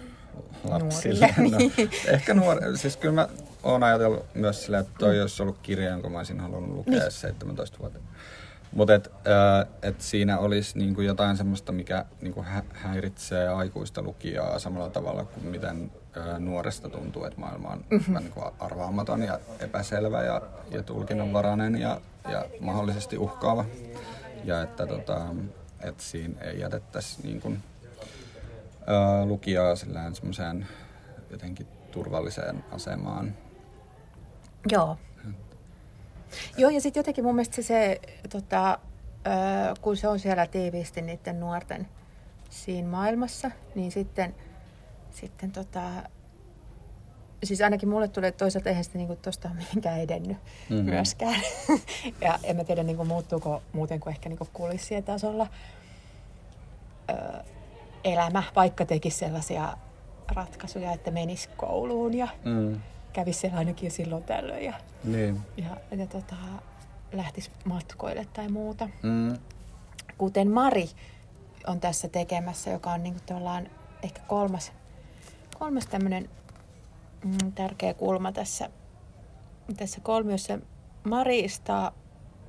lapsille. No, ehkä nuori, siis kyllä mä oon ajatellut myös sillä, että toi mm. olisi ollut kirja, jonka mä olisin halunnut lukea niin. 17 vuotta. Mutta et, äh, et siinä olisi niinku jotain semmoista, mikä niinku hä- häiritsee aikuista lukijaa samalla tavalla kuin miten äh, nuoresta tuntuu, että maailma on mm-hmm. niinku arvaamaton ja epäselvä ja, ja tulkinnanvarainen ja, ja mahdollisesti uhkaava ja että, tota, että siinä ei jätettäisi niin kuin, ää, lukijaa semmoiseen jotenkin turvalliseen asemaan. Joo. Joo, ja sitten jotenkin mun mielestä se, se tota, ää, kun se on siellä tiiviisti niiden nuorten siinä maailmassa, niin sitten, sitten tota, siis ainakin mulle tulee toisaalta eihän sitä niinku tuosta ole mihinkään edennyt mm-hmm. myöskään. ja en mä tiedä niinku muuttuuko muuten kuin ehkä niinku kulissien tasolla ö, elämä, vaikka tekisi sellaisia ratkaisuja, että menisi kouluun ja mm. Kävisi siellä ainakin silloin tällöin ja, niin. ja, ja tota, lähtisi matkoille tai muuta. Mm. Kuten Mari on tässä tekemässä, joka on niinku ehkä kolmas, kolmas tämmöinen mm, tärkeä kulma tässä, tässä kolmiossa. Marista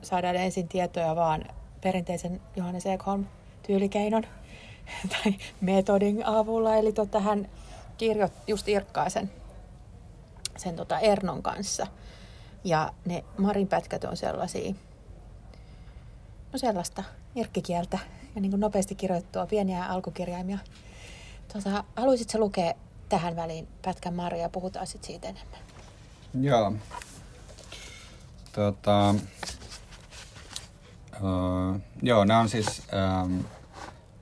saadaan ensin tietoja vaan perinteisen Johannes Ekholm tyylikeinon tai metodin avulla. Eli tota, hän kirjoitti just Irkkaa sen, tota Ernon kanssa. Ja ne Marin pätkät on sellaisia, no sellaista irkkikieltä ja niin kuin nopeasti kirjoittua pieniä alkukirjaimia. Tota, haluaisitko lukea tähän väliin pätkän Maria ja puhutaan sitten siitä enemmän? Joo. Tota, uh, joo, nämä on siis um,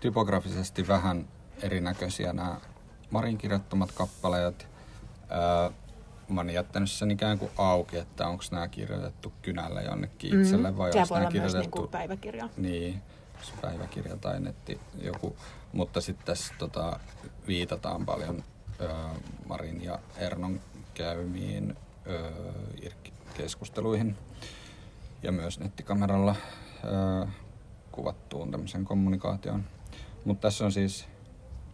typografisesti vähän erinäköisiä nämä Marin kirjoittamat kappaleet. Uh, mä oon jättänyt sen ikään kuin auki, että onko nämä kirjoitettu kynällä jonnekin mm-hmm. itselle vai onko nämä kirjoitettu... Myös niin päiväkirja. Niin, päiväkirja tai netti joku. Mutta sitten tässä tota, viitataan paljon ö, Marin ja Ernon käymiin ö, keskusteluihin ja myös nettikameralla ö, kuvattuun tämmöisen kommunikaation. Mutta tässä on siis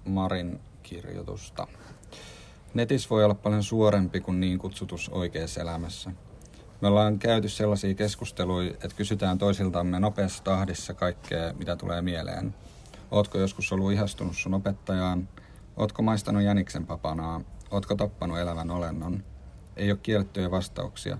Marin kirjoitusta. Netissä voi olla paljon suorempi kuin niin kutsutus oikeassa elämässä. Me ollaan käyty sellaisia keskusteluja, että kysytään toisiltamme nopeassa tahdissa kaikkea, mitä tulee mieleen. Ootko joskus ollut ihastunut sun opettajaan? Ootko maistanut jäniksen papanaa? Ootko tappanut elävän olennon? Ei ole kiellettyjä vastauksia.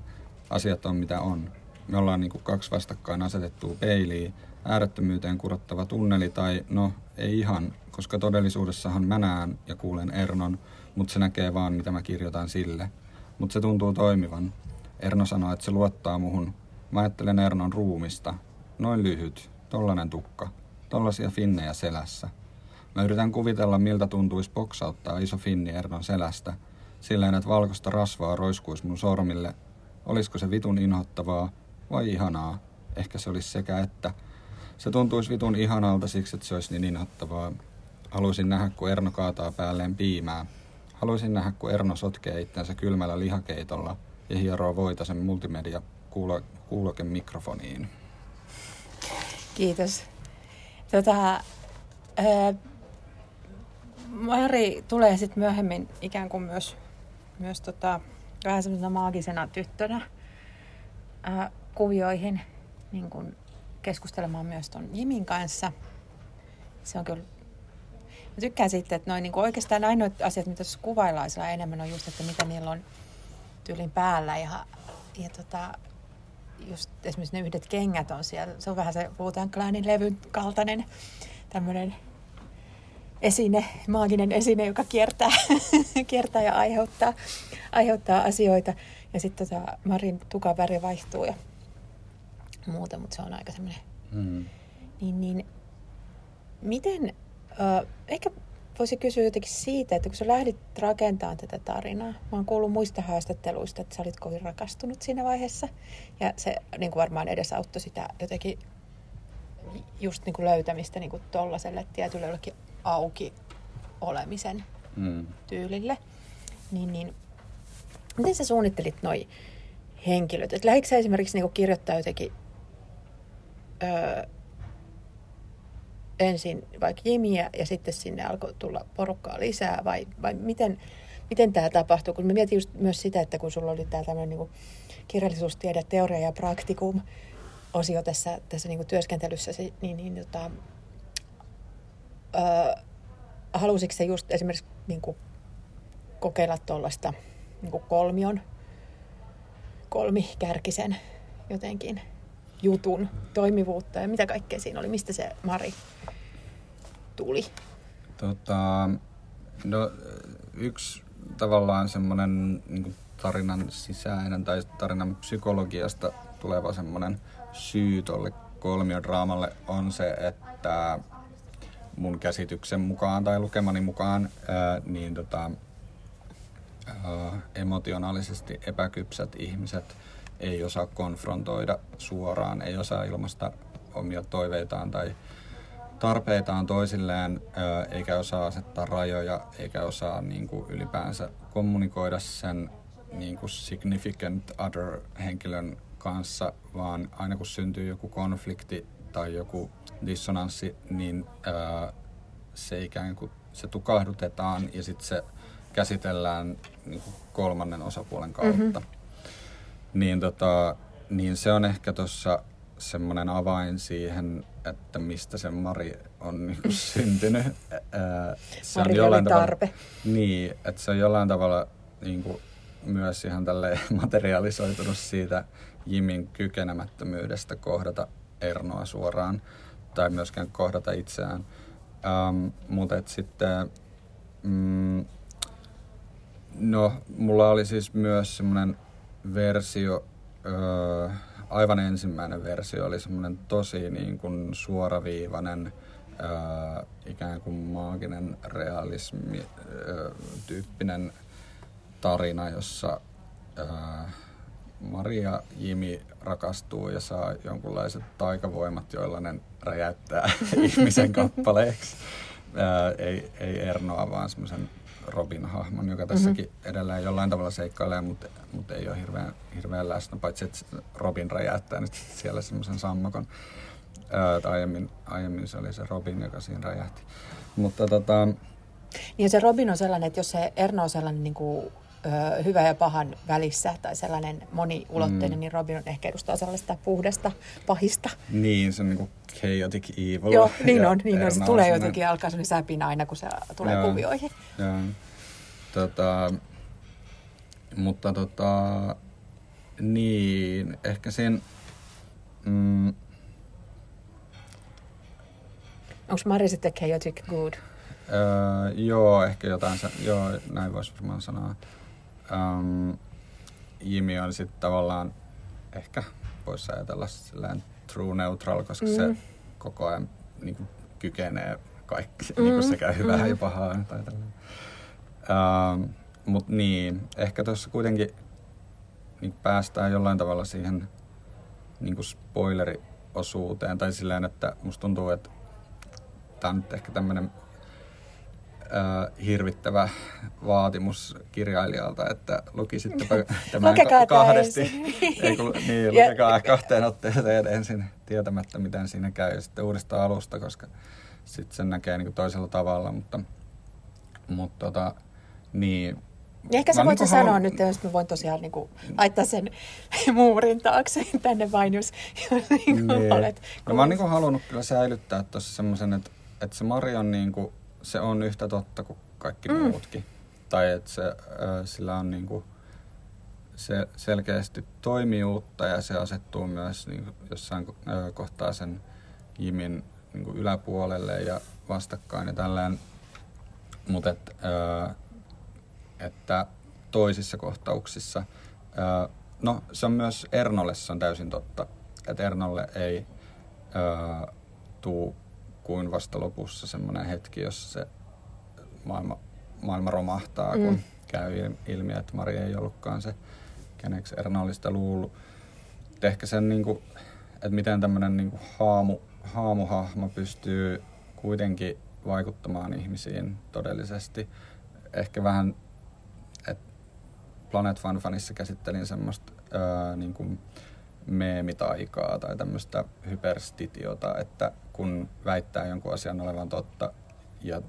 Asiat on mitä on. Me ollaan niin kuin kaksi vastakkain asetettua peiliä, äärettömyyteen kurottava tunneli tai no ei ihan, koska todellisuudessahan mä näen ja kuulen Ernon, mutta se näkee vaan mitä mä kirjoitan sille. Mutta se tuntuu toimivan. Erno sanoo, että se luottaa muhun. Mä ajattelen Ernon ruumista. Noin lyhyt, tollanen tukka, tollasia finnejä selässä. Mä yritän kuvitella, miltä tuntuisi poksauttaa iso finni Ernon selästä, silleen, että valkoista rasvaa roiskuisi mun sormille. Olisiko se vitun inhottavaa vai ihanaa? Ehkä se olisi sekä että. Se tuntuisi vitun ihanalta siksi, että se olisi niin inhottavaa. Haluaisin nähdä, kun Erno kaataa päälleen piimää. Haluaisin nähdä, kun Erno sotkee itsensä kylmällä lihakeitolla ja hieroo voita sen multimedia kuuloken mikrofoniin. Kiitos. Tota, ää, Mari tulee sitten myöhemmin ikään kuin myös, myös tota, vähän semmoisena maagisena tyttönä ää, kuvioihin niin kun keskustelemaan myös ton Jimin kanssa. Se on kyllä Mä tykkään sitten, että noin, niin kuin oikeastaan ainoat asiat, mitä tuossa kuvaillaan enemmän, on just, että mitä niillä on tyylin päällä. Ja, ja tota, just esimerkiksi ne yhdet kengät on siellä. Se on vähän se Wu-Tang Clanin levyn kaltainen tämmöinen esine, maaginen esine, joka kiertää, kiertää ja aiheuttaa, aiheuttaa asioita. Ja sitten tota, Marin tukan väri vaihtuu ja muuta, mutta se on aika semmoinen. Mm. Niin, niin, miten, äh, ehkä voisi kysyä jotenkin siitä, että kun sä lähdit rakentamaan tätä tarinaa, mä oon kuullut muista haastatteluista, että sä olit kovin rakastunut siinä vaiheessa. Ja se niin kuin varmaan edesauttoi sitä jotenkin just niin kuin löytämistä niin kuin tollaselle tietylle jollekin auki olemisen mm. tyylille. Niin, niin, miten sä suunnittelit noi henkilöt? Et lähdikö sä esimerkiksi niin kuin kirjoittaa jotenkin öö, ensin vaikka Jimiä ja sitten sinne alkoi tulla porukkaa lisää vai, vai miten, miten tämä tapahtui? Kun mä mietin just myös sitä, että kun sulla oli täällä tämmöinen niin kirjallisuustiede, teoria ja praktikum osio tässä, tässä niin työskentelyssä, niin, niin tota, ö, halusitko se just esimerkiksi niin kuin kokeilla tuollaista niin kolmion, kolmikärkisen jotenkin jutun toimivuutta ja mitä kaikkea siinä oli? Mistä se Mari tuli? Tota, no, yksi tavallaan semmoinen niin tarinan sisäinen tai tarinan psykologiasta tuleva semmoinen syy tuolle kolmiodraamalle on se, että mun käsityksen mukaan tai lukemani mukaan ää, niin tota, ää, emotionaalisesti epäkypsät ihmiset ei osaa konfrontoida suoraan, ei osaa ilmaista omia toiveitaan tai tarpeitaan toisilleen, eikä osaa asettaa rajoja, eikä osaa niin kuin ylipäänsä kommunikoida sen niin kuin significant other henkilön kanssa, vaan aina kun syntyy joku konflikti tai joku dissonanssi, niin se ikään kuin se tukahdutetaan ja sitten se käsitellään niin kuin kolmannen osapuolen kautta. Mm-hmm. Niin, tota, niin se on ehkä tuossa semmoinen avain siihen, että mistä se Mari on niin kuin syntynyt. se Mari on jollain oli tarpe. Tavalla, niin, että se on jollain tavalla niin kuin myös ihan tälle materialisoitunut siitä Jimin kykenemättömyydestä kohdata Ernoa suoraan tai myöskään kohdata itseään. Ähm, mutta et sitten, mm, no mulla oli siis myös semmoinen versio, öö, aivan ensimmäinen versio oli semmoinen tosi niin kuin suoraviivainen, öö, ikään kuin maaginen realismi öö, tyyppinen tarina, jossa öö, Maria Jimi rakastuu ja saa jonkunlaiset taikavoimat, joilla ne räjäyttää ihmisen kappaleeksi. Ää, ei, ei Ernoa, vaan semmoisen Robin-hahmon, joka tässäkin mm-hmm. edelleen jollain tavalla seikkailee, mutta, mutta ei ole hirveän, hirveän läsnä, paitsi että Robin räjäyttää nyt siellä semmoisen sammakon. Ää, aiemmin, aiemmin se oli se Robin, joka siinä räjähti. Mutta tota... Niin se Robin on sellainen, että jos se Erno on sellainen niin kuin ö, hyvä ja pahan välissä tai sellainen moniulotteinen, mm. niin Robin on ehkä edustaa sellaista puhdasta, pahista. Niin, se on niin kuin chaotic evil. Joo, niin on, niin on. Se tulee jotenkin, alkaa sellainen säpinä aina, kun se tulee ja, kuvioihin. Ja, tota, mutta tota, niin, ehkä sen... Mm, Onko Mari sitten chaotic good? Öö, joo, ehkä jotain, joo, näin voisi varmaan sanoa um, Jimmy on sitten tavallaan ehkä voisi ajatella sellainen true neutral, koska mm. se koko ajan niin kuin, kykenee kaikki, mm. niin kuin sekä hyvää mm. ja pahaa. Tai um, Mutta niin, ehkä tuossa kuitenkin niin päästään jollain tavalla siihen niin kuin spoileriosuuteen, tai silleen, että musta tuntuu, että tämä on nyt ehkä tämmöinen äh, hirvittävä vaatimus kirjailijalta, että lukisittepä tämän ka- kahdesti. Ei, kun, niin, lukekaa kahteen otteeseen ensin tietämättä, miten siinä käy, ja sitten uudestaan alusta, koska sitten sen näkee niin kuin toisella tavalla, mutta, mutta tota, niin, Ehkä sä voit niin sanoa halu... nyt, jos mä voin tosiaan niin kuin, laittaa sen muurin taakse tänne vain, jos, jos niin kuin niin. olet. No, mä oon niin kuin, halunnut kyllä säilyttää tuossa semmoisen, että, että se Mari on niin kuin, se on yhtä totta kuin kaikki mm. muutkin. Tai että se, sillä on niinku, se selkeästi toimijuutta ja se asettuu myös niinku jossain kohtaa sen Jimin niinku yläpuolelle ja vastakkain ja tällään. Mutta et, että toisissa kohtauksissa, no se on myös Ernolle se on täysin totta, että Ernolle ei tuu kuin vasta lopussa semmoinen hetki, jossa se maailma, maailma romahtaa, mm. kun käy ilmi, että Mari ei ollutkaan se, keneksi Erna oli sitä luullut. Et ehkä sen, niin kuin, että miten tämmöinen niin haamu, haamuhahmo pystyy kuitenkin vaikuttamaan ihmisiin todellisesti. Ehkä vähän, että Planet Fun Funissa käsittelin semmoista ää, niin kuin meemitaikaa tai tämmöistä hyperstitiota, että kun väittää jonkun asian olevan totta ja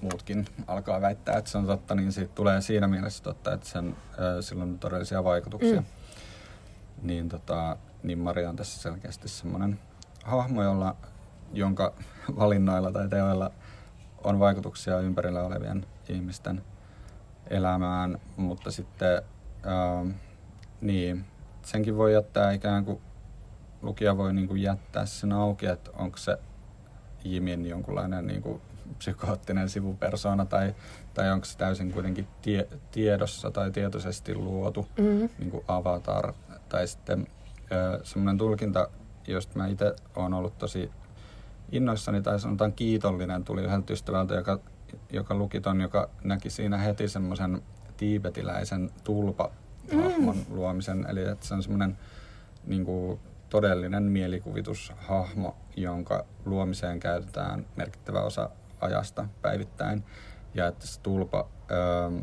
muutkin alkaa väittää, että se on totta, niin siitä tulee siinä mielessä totta, että sen, äh, sillä on todellisia vaikutuksia. Mm. Niin, tota, niin Maria on tässä selkeästi semmoinen hahmo, jolla, jonka valinnoilla tai teoilla on vaikutuksia ympärillä olevien ihmisten elämään, mutta sitten äh, niin, senkin voi jättää ikään kuin, lukija voi niin kuin jättää sen auki, että onko se Jimin jonkunlainen niin kuin psykoottinen sivupersona tai, tai onko se täysin kuitenkin tie, tiedossa tai tietoisesti luotu mm-hmm. niin kuin avatar. Tai sitten semmoinen tulkinta, josta mä itse olen ollut tosi innoissani tai sanotaan kiitollinen, tuli yhdeltä ystävältä, joka, joka luki ton, joka näki siinä heti semmoisen tiibetiläisen tulpa mm. luomisen. Eli että se on semmoinen niin kuin, todellinen mielikuvitushahmo, jonka luomiseen käytetään merkittävä osa ajasta päivittäin. Ja että se tulpa, öö,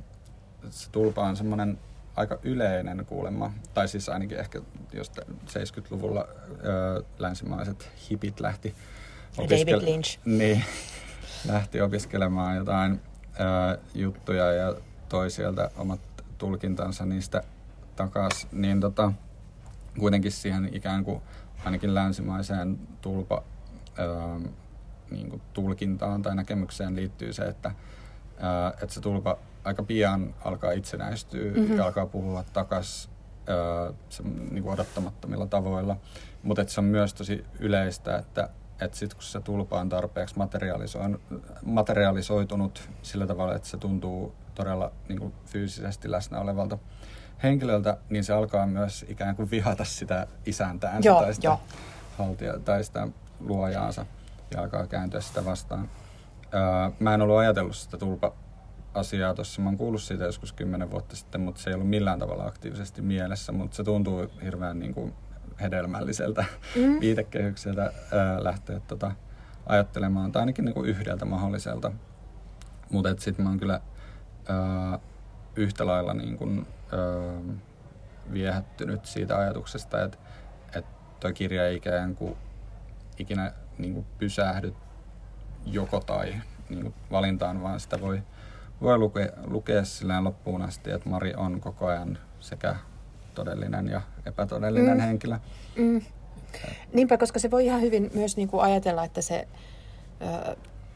se tulpa on semmoinen aika yleinen kuulemma, tai siis ainakin ehkä jos 70-luvulla öö, länsimaiset hipit lähti David Lynch. Niin, lähti opiskelemaan jotain öö, juttuja ja toi sieltä omat tulkintansa niistä takas, niin tota, kuitenkin siihen ikään kuin ainakin länsimaiseen tulpa ää, niin kuin tulkintaan tai näkemykseen liittyy se, että, ää, että se tulpa aika pian alkaa itsenäistyä mm-hmm. ja alkaa puhua takaisin niin odottamattomilla tavoilla. Mutta se on myös tosi yleistä, että että sitten kun se tulpa on tarpeeksi materialisoitunut sillä tavalla, että se tuntuu todella niin kuin fyysisesti läsnä olevalta henkilöltä, niin se alkaa myös ikään kuin vihata sitä isäntäänsä joo, tai, sitä jo. haltia, tai sitä luojaansa ja alkaa kääntyä sitä vastaan. Öö, mä en ollut ajatellut sitä tulpa-asiaa tuossa. Mä oon kuullut siitä joskus kymmenen vuotta sitten, mutta se ei ollut millään tavalla aktiivisesti mielessä, mutta se tuntuu hirveän niin kuin hedelmälliseltä mm. viitekehykseltä ää, lähteä tota, ajattelemaan, tai ainakin niin kuin yhdeltä mahdolliselta. Mutta sitten mä oon kyllä ää, yhtä lailla niin kuin, ää, viehättynyt siitä ajatuksesta, että et toi kirja ei ikään kuin ikinä niin kuin pysähdy joko tai niin kuin valintaan, vaan sitä voi, voi lukea, lukea silleen loppuun asti, että Mari on koko ajan sekä todellinen ja epätodellinen mm. henkilö. Mm. Niinpä, koska se voi ihan hyvin myös niin kuin ajatella, että se...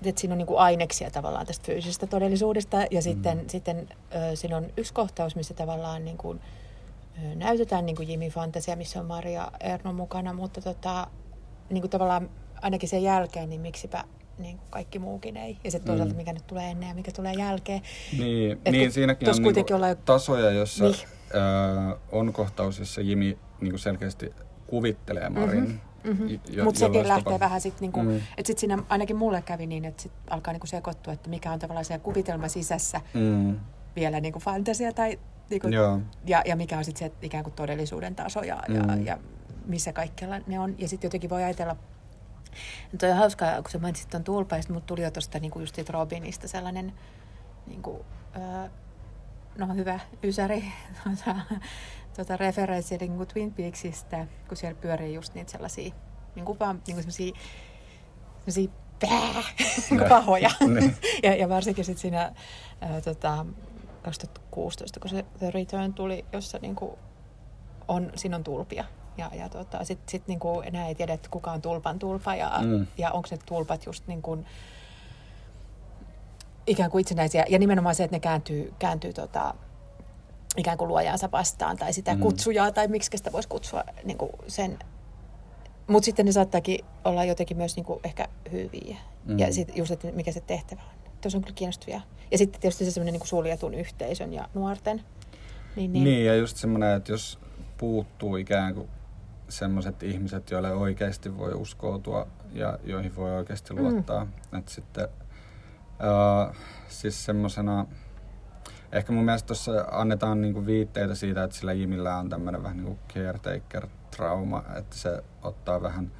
että siinä on niin kuin aineksia tavallaan tästä fyysisestä todellisuudesta ja sitten, mm. sitten siinä on yksi kohtaus, missä tavallaan niin kuin, näytetään niin kuin Jimmy Fantasia, missä on Maria Erno mukana, mutta tota, niin kuin tavallaan ainakin sen jälkeen, niin miksipä niin kuin kaikki muukin ei. Ja sitten toisaalta, mm. mikä nyt tulee ennen ja mikä tulee jälkeen. Niin, niin siinäkin on niinku olla... tasoja, jossa niin. ö, on kohtaus, jossa Jimi niin kuin selkeästi kuvittelee Marin. Mm-hmm. Mm-hmm. Mutta sekin lähtee tapa... vähän sitten, niinku, mm. että sitten siinä ainakin mulle kävi niin, että sit alkaa niinku sekoittua, että mikä on tavallaan se kuvitelma sisässä mm. vielä niinku fantasia tai niinku, ja, ja mikä on sitten se ikään kuin todellisuuden taso ja, mm. ja, ja missä kaikkialla ne on. Ja sitten jotenkin voi ajatella Tuo on hauskaa, kun sä mainitsit tuon tulpaista, mutta tuli jo tuosta niin just Robinista sellainen niin kuin, öö, no hyvä ysäri tuota, tuota referenssi niin kuin Twin Peaksista, kun siellä pyörii just niitä sellaisia, niin kuin vaan niin kuin sellaisia, sellaisia pää, pahoja. Niin. ja, ja varsinkin sitten siinä ää, tota, 2016, kun se The Return tuli, jossa niin kuin on, siinä on tulpia. Ja, ja tota, sitten sit niinku enää ei tiedä, että kuka on tulpan tulpa ja, mm. ja onko ne tulpat just niin kuin, ikään kuin itsenäisiä. Ja nimenomaan se, että ne kääntyy, kääntyy tota, ikään kuin luojaansa vastaan tai sitä mm. kutsujaa tai miksi sitä voisi kutsua niin kuin sen. Mutta sitten ne saattaakin olla jotenkin myös niin kuin ehkä hyviä. Mm. Ja sitten just, että mikä se tehtävä on. Tuossa on kyllä kiinnostavia. Ja sitten tietysti se semmoinen niin suljetun yhteisön ja nuorten. Niin, niin. niin ja just semmoinen, että jos puuttuu ikään kuin semmoiset ihmiset, joille oikeasti voi uskoutua ja joihin voi oikeasti mm. luottaa. Mm. Että sitten uh, siis semmoisena, ehkä mun mielestä tuossa annetaan niinku viitteitä siitä, että sillä Jimillä on tämmöinen vähän niinku caretaker-trauma, että se ottaa vähän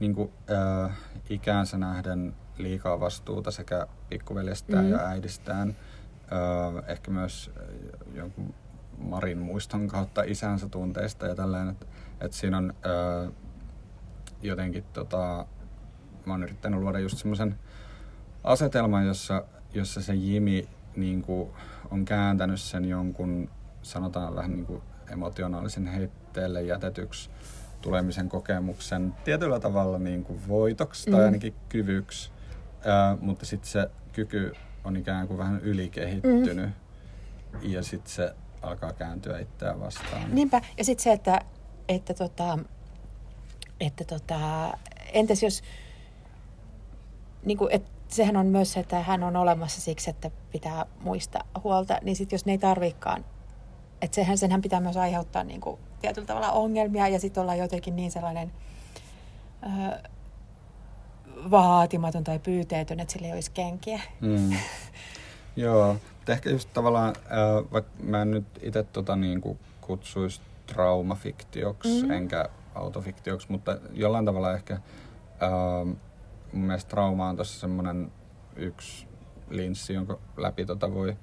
niinku, uh, ikäänsä nähden liikaa vastuuta sekä pikkuveljestään mm. ja äidistään. Uh, ehkä myös jonkun Marin muiston kautta isänsä tunteista ja tällainen, että et siinä on öö, jotenkin, tota, mä oon yrittänyt luoda just semmoisen asetelman, jossa, jossa se Jimi niin kuin, on kääntänyt sen jonkun, sanotaan vähän niin kuin emotionaalisen heitteelle jätetyksi tulemisen kokemuksen tietyllä tavalla niin kuin voitoksi tai mm. ainakin kyvyksi, öö, mutta sitten se kyky on ikään kuin vähän ylikehittynyt mm. ja sitten se alkaa kääntyä itseään vastaan. Niinpä, ja sitten se, että että, tota, että tota, entäs jos, niin kuin, että sehän on myös se, että hän on olemassa siksi, että pitää muista huolta, niin sitten jos ne ei tarvikaan, että sehän, senhän pitää myös aiheuttaa niin kuin, tietyllä tavalla ongelmia ja sitten olla jotenkin niin sellainen öö, vaatimaton tai pyyteetön, että sillä ei olisi kenkiä. Mm. Joo, ehkä just tavallaan, äh, vaikka mä en nyt itse tota, niin kuin kutsuisi traumafiktioksi, mm. enkä autofiktioksi, mutta jollain tavalla ehkä ähm, mun mielestä trauma on tuossa semmoinen yksi linssi, jonka läpi tota voi,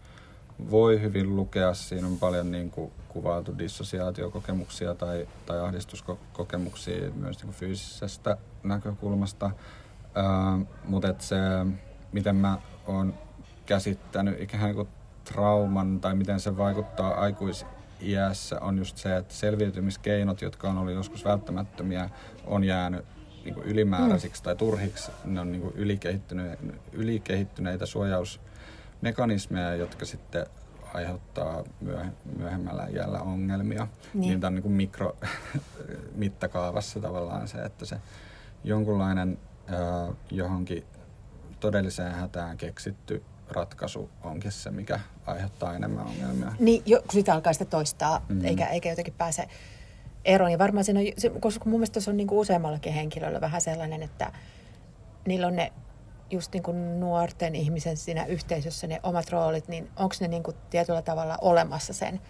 voi hyvin lukea. Siinä on paljon niin kuin, kuvailtu dissosiaatiokokemuksia tai, tai ahdistuskokemuksia myös niin kuin fyysisestä näkökulmasta. Ähm, mutta se, miten mä oon käsittänyt ikään kuin trauman tai miten se vaikuttaa aikuis iässä on just se, että selviytymiskeinot, jotka on ollut joskus välttämättömiä, on jäänyt niin kuin ylimääräisiksi mm. tai turhiksi. Ne on niin kuin ylikehittyneitä, ylikehittyneitä suojausmekanismeja, jotka sitten aiheuttaa myöhemmällä iällä ongelmia. Niin, niin tämä on niin kuin mikromittakaavassa tavallaan se, että se jonkunlainen äh, johonkin todelliseen hätään keksitty ratkaisu onkin se, mikä aiheuttaa enemmän ongelmia. Niin, jo, kun sitä alkaa sitä toistaa, mm. eikä, eikä jotenkin pääse eroon. Ja varmaan siinä on, se, koska mun mielestä se on niin kuin useammallakin henkilöllä vähän sellainen, että niillä on ne just niin kuin nuorten ihmisen siinä yhteisössä ne omat roolit, niin onko ne niin kuin tietyllä tavalla olemassa sen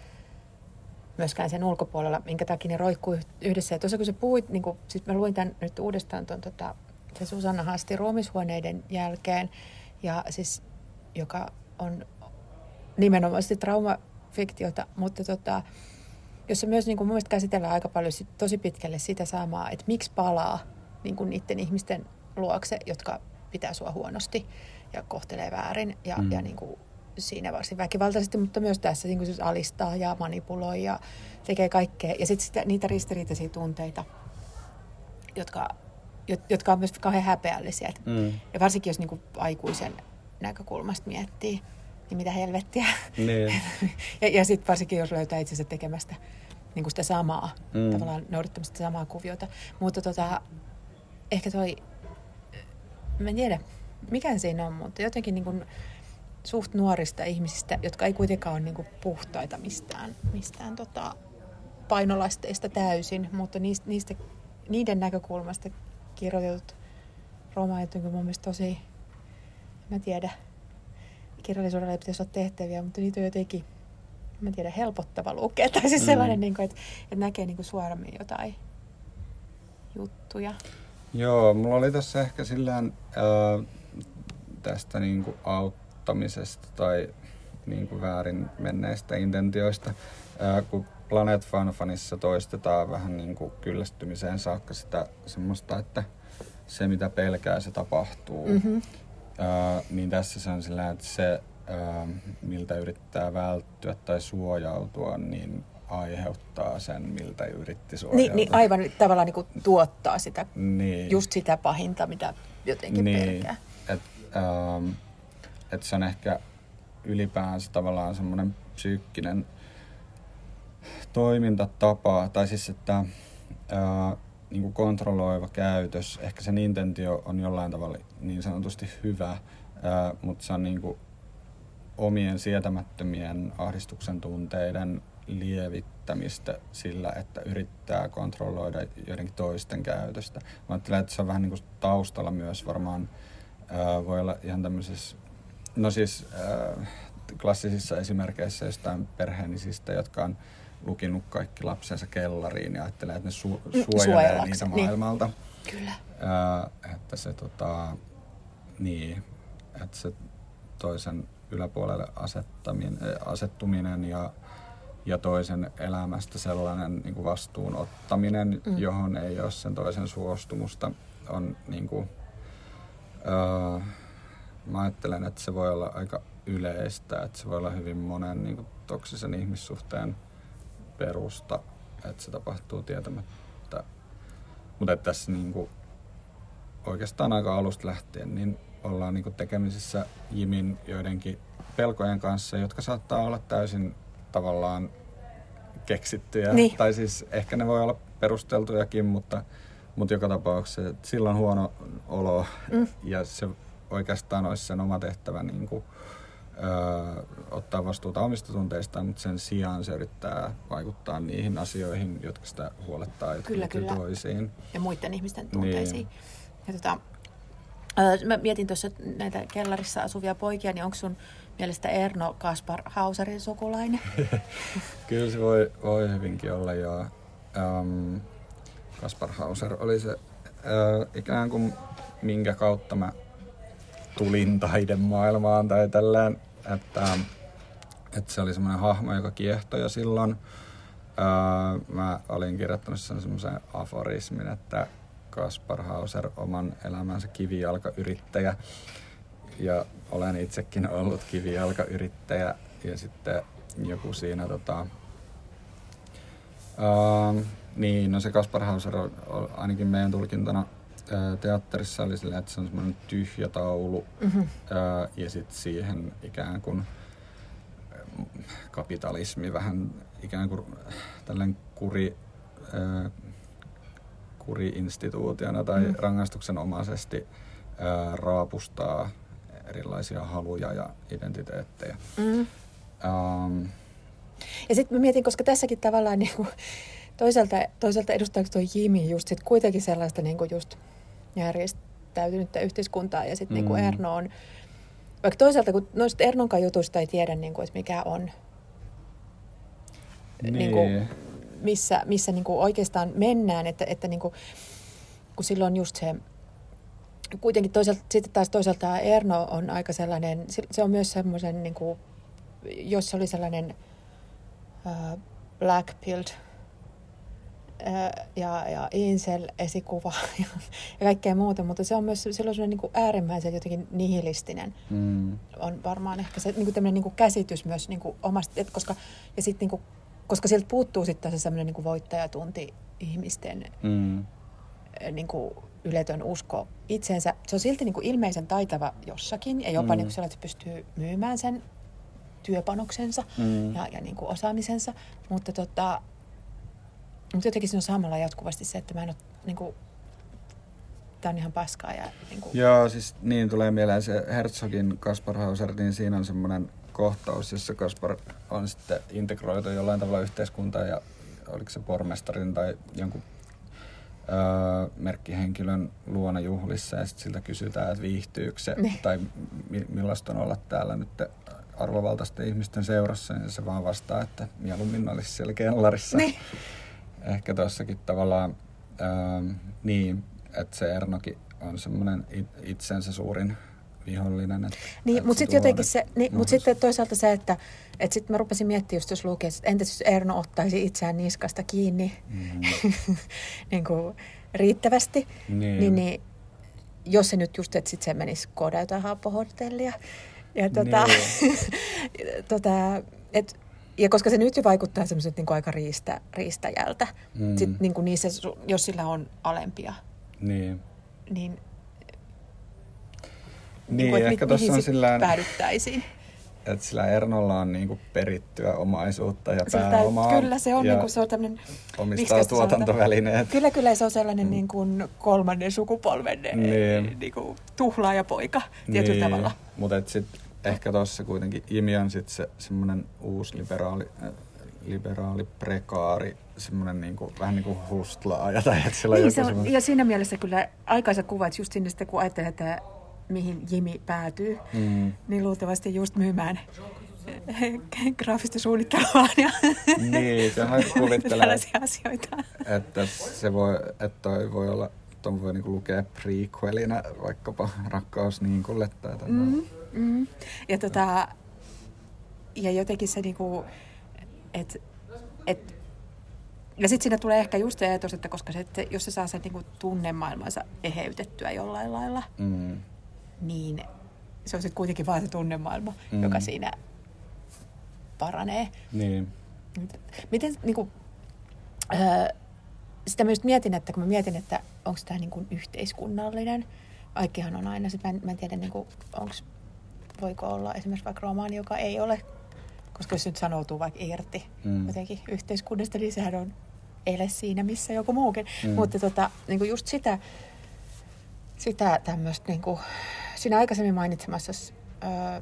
myöskään sen ulkopuolella, minkä takia ne roikkuu yhdessä. Ja tuossa kun sä puhuit, niin kuin, siis mä luin tämän nyt uudestaan tuon, tota, se Susanna Hasti ruomishuoneiden jälkeen, ja siis, joka on nimenomaan traumafiktiota, mutta tota, jossa myös niin kuin mun käsitellään aika paljon sit, tosi pitkälle sitä samaa, että miksi palaa niin kuin niiden ihmisten luokse, jotka pitää sua huonosti ja kohtelee väärin ja, mm. ja niin kuin siinä varsin väkivaltaisesti, mutta myös tässä niin kuin siis alistaa ja manipuloi ja tekee kaikkea. Ja sitten niitä ristiriitaisia tunteita, jotka, jotka on myös kauhean häpeällisiä. Mm. Ja varsinkin jos niin kuin aikuisen näkökulmasta miettii, niin mitä helvettiä. Niin. ja ja sitten varsinkin jos löytää itsensä tekemästä niin kuin sitä samaa, mm. tavallaan noudattamasta samaa kuviota. Mutta tota, ehkä toi mä en tiedä, mikä siinä on, mutta jotenkin niin kuin suht nuorista ihmisistä, jotka ei kuitenkaan ole niin kuin puhtaita mistään, mistään tota painolasteista täysin, mutta niistä, niistä, niiden näkökulmasta kirjoitetut romaanit on mun mielestä tosi, mä tiedä, kirjallisuudella ei pitäisi olla tehtäviä, mutta niitä on jotenkin, mä tiedä, helpottava lukea. Tai siis mm. sellainen, niin kuin, että, että näkee niin kuin suorammin jotain juttuja. Joo, mulla oli tässä ehkä sillään ää, tästä niin kuin auttamisesta tai niin kuin väärin menneistä intentioista, ää, kun Planet Fanfanissa toistetaan vähän niin kuin kyllästymiseen saakka sitä semmoista, että se mitä pelkää se tapahtuu. Mm-hmm. Ää, niin tässä se on sillä, että se ää, miltä yrittää välttyä tai suojautua, niin aiheuttaa sen, miltä yritti suojautua. Niin, niin aivan tavallaan niin kuin tuottaa sitä, niin. just sitä pahinta, mitä jotenkin niin. pelkää. Et, ähm, et se on ehkä ylipäänsä tavallaan semmoinen psyykkinen toimintatapa, tai siis että äh, niin kuin kontrolloiva käytös, ehkä sen intentio on jollain tavalla niin sanotusti hyvä, äh, mutta se on niin kuin omien sietämättömien ahdistuksen tunteiden lievittämistä sillä, että yrittää kontrolloida joidenkin toisten käytöstä. Mä ajattelen, että se on vähän niin kuin taustalla myös varmaan, ää, voi olla ihan tämmöisessä, no siis ää, klassisissa esimerkkeissä jostain perheenisistä, jotka on lukinut kaikki lapsensa kellariin ja ajattelee, että ne su- suojelee niitä niin. maailmalta. Niin. Kyllä. Ää, että se tota, niin, että se toisen yläpuolelle asettaminen, asettuminen ja ja toisen elämästä sellainen niin kuin vastuun ottaminen, mm. johon ei ole sen toisen suostumusta, on niin kuin, öö, mä ajattelen, että se voi olla aika yleistä, että se voi olla hyvin monen niin kuin, toksisen ihmissuhteen perusta, että se tapahtuu tietämättä. Mutta tässä niin kuin, oikeastaan aika alusta lähtien niin ollaan niin kuin, tekemisissä Jimin joidenkin pelkojen kanssa, jotka saattaa olla täysin tavallaan keksittyjä. Niin. Tai siis ehkä ne voi olla perusteltujakin, mutta, mutta joka tapauksessa sillä on huono olo mm. ja se oikeastaan olisi sen oma tehtävä niin kuin, ottaa vastuuta omista tunteistaan, mutta sen sijaan se yrittää vaikuttaa niihin asioihin, jotka sitä huolettaa, jotka kyllä, kyllä. toisiin. Ja muiden ihmisten tunteisiin. Niin. Ja tota, mä mietin tuossa näitä kellarissa asuvia poikia, niin onko sun mielestä Erno Kaspar Hauserin sukulainen? Kyllä se voi, voi hyvinkin olla, joo. Um, Kaspar Hauser oli se uh, ikään kuin minkä kautta mä tulin taidemaailmaan tai tällään, että, että se oli semmoinen hahmo, joka kiehtoi jo silloin. Uh, mä olin kirjoittanut sen semmoisen aforismin, että Kaspar Hauser oman elämänsä kivijalkayrittäjä ja olen itsekin ollut kivijalkayrittäjä ja sitten joku siinä tota, Uh, niin, no se Kaspar Hauser on, on ainakin meidän tulkintana teatterissa oli silleen, että se on semmoinen tyhjä taulu mm-hmm. ja sitten siihen ikään kuin kapitalismi vähän ikään kuin tällainen kuri, kuri-instituutiona tai mm. rangaistuksenomaisesti raapustaa erilaisia haluja ja identiteettejä. Mm. Um, ja sitten mä mietin, koska tässäkin tavallaan niin kuin, toisaalta, toisaalta edustaako tuo Jimi just sit kuitenkin sellaista niin kuin just järjestäytynyttä yhteiskuntaa ja sitten niinku mm. niin Erno on, vaikka toisaalta kun noista Ernonkaan jutuista ei tiedä, niin kuin, että mikä on, niin. Niin kuin, missä, missä niin kuin oikeastaan mennään, että, että niin kuin, kun silloin just se, kuitenkin toisaalta, sitten taas toisaalta Erno on aika sellainen, se on myös semmoisen, niin kuin, jos se oli sellainen uh, black pilled ja, ja Incel-esikuva ja, ja kaikkea muuta, mutta se on myös sellainen niin kuin äärimmäisen jotenkin nihilistinen. Mm. On varmaan ehkä se niin kuin tämmöinen niin kuin käsitys myös niin kuin omasta, että koska, ja sit, niin kuin, koska sieltä puuttuu sitten se sellainen niin kuin voittajatunti ihmisten mm. niin kuin yletön usko itseensä. Se on silti niin kuin ilmeisen taitava jossakin ja jopa mm. niin kuin sellainen, että se pystyy myymään sen työpanoksensa mm. ja, ja niin kuin osaamisensa, mutta tota, mutta jotenkin siinä on samalla jatkuvasti se, että mä en ole, niin kuin, tää on ihan paskaa. Ja, niin kuin... Joo, siis niin tulee mieleen se Herzogin Kaspar Hauser, niin siinä on semmoinen kohtaus, jossa Kaspar on sitten integroitu jollain tavalla yhteiskuntaan ja oliko se pormestarin tai jonkun öö, merkkihenkilön luona juhlissa ja sitten siltä kysytään, että viihtyykö se ne. tai mi- millaista on olla täällä nyt arvovaltaisten ihmisten seurassa, niin se vaan vastaa, että mieluummin olisi siellä kellarissa. Ne ehkä tuossakin tavallaan ähm, niin, että se Ernokin on semmoinen itsensä suurin vihollinen. Että, niin, mutta sitten jotenkin se, niin, mut sitten toisaalta se, että et sitten mä rupesin miettimään just jos lukee, että entäs jos Erno ottaisi itseään niskasta kiinni mm. niin kuin riittävästi, niin. Niin, niin jos se nyt just, että sitten se menisi kooda jotain haappohotellia. Ja tota, niin. tota, et, ja koska se nyt jo vaikuttaa semmoiselta niin aika riistä, riistäjältä, mm. sit, niin kuin niissä, jos sillä on alempia, niin, niin, niin, niin kuin, ehkä tuossa on sillä päädyttäisiin. Että sillä Ernolla on niinku perittyä omaisuutta ja Siltä, pääomaa. Kyllä se on, niinku, se on tämmöinen... Omistaa tuotantovälineet. Kyllä, kyllä se on sellainen mm. niin kuin kolmannen sukupolven niin. Niin kuin, tuhlaajapoika tietyllä niin. tavalla. Mutta sitten ehkä tuossa kuitenkin Imi on sitten se semmoinen uusi liberaali, äh, liberaali prekaari, semmoinen niinku, vähän niin kuin hustlaaja. Tai että sillä niin, se on, semmoinen... ja siinä mielessä kyllä aikaisa kuva, että just sinne sitten kun ajattelee, että mihin Jimi päätyy, mm. niin luultavasti just myymään graafista suunnittelua ja niin, sehän kuvittelee, tällaisia asioita. Että se voi, että toi voi olla, tuon voi niinku lukea prequelina vaikkapa Rakkaus Niinkulle tai mm. Mm. Ja, tota, ja jotenkin se niinku, että et, ja sitten siinä tulee ehkä just se ajatus, että koska se, että jos se saa sen niinku tunnemaailmansa eheytettyä jollain lailla, mm. niin se on sitten kuitenkin vaan se tunnemaailma, mm. joka siinä paranee. Niin. Miten niinku, äh, sitä myös mietin, että kun mä mietin, että onko tämä niinku yhteiskunnallinen, kaikkihan on aina, sit mä en, mä en tiedä, niinku, onko voiko olla esimerkiksi vaikka romaani, joka ei ole, koska jos nyt sanoutuu vaikka irti mm. jotenkin yhteiskunnasta, niin sehän on ele siinä, missä joku muukin. Mm. Mutta tota, niin kuin just sitä, sitä tämmöistä, niin kuin, siinä aikaisemmin mainitsemassa öö,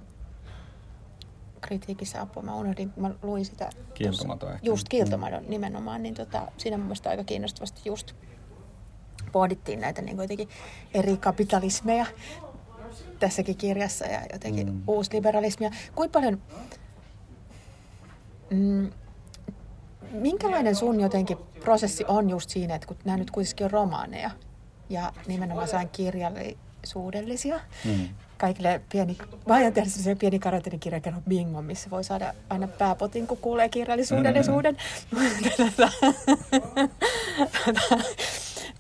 kritiikissä apua, mä unohdin, mä luin sitä. Kieltomaton ehkä. Just kieltomaton mm. nimenomaan, niin tota, siinä mun mielestä aika kiinnostavasti just pohdittiin näitä niin jotenkin eri kapitalismeja tässäkin kirjassa ja jotenkin mm. uusliberalismia. Kuinka paljon, mm, minkälainen sun jotenkin prosessi on just siinä, että kun nämä nyt kuitenkin on romaaneja ja nimenomaan sain kirjallisuudellisia, mm. kaikille pieni, mä aion tehdä sellaisen pieni karanteenikirjakerho bingo, missä voi saada aina pääpotin, kun kuulee kirjallisuudellisuuden. Mm. tota,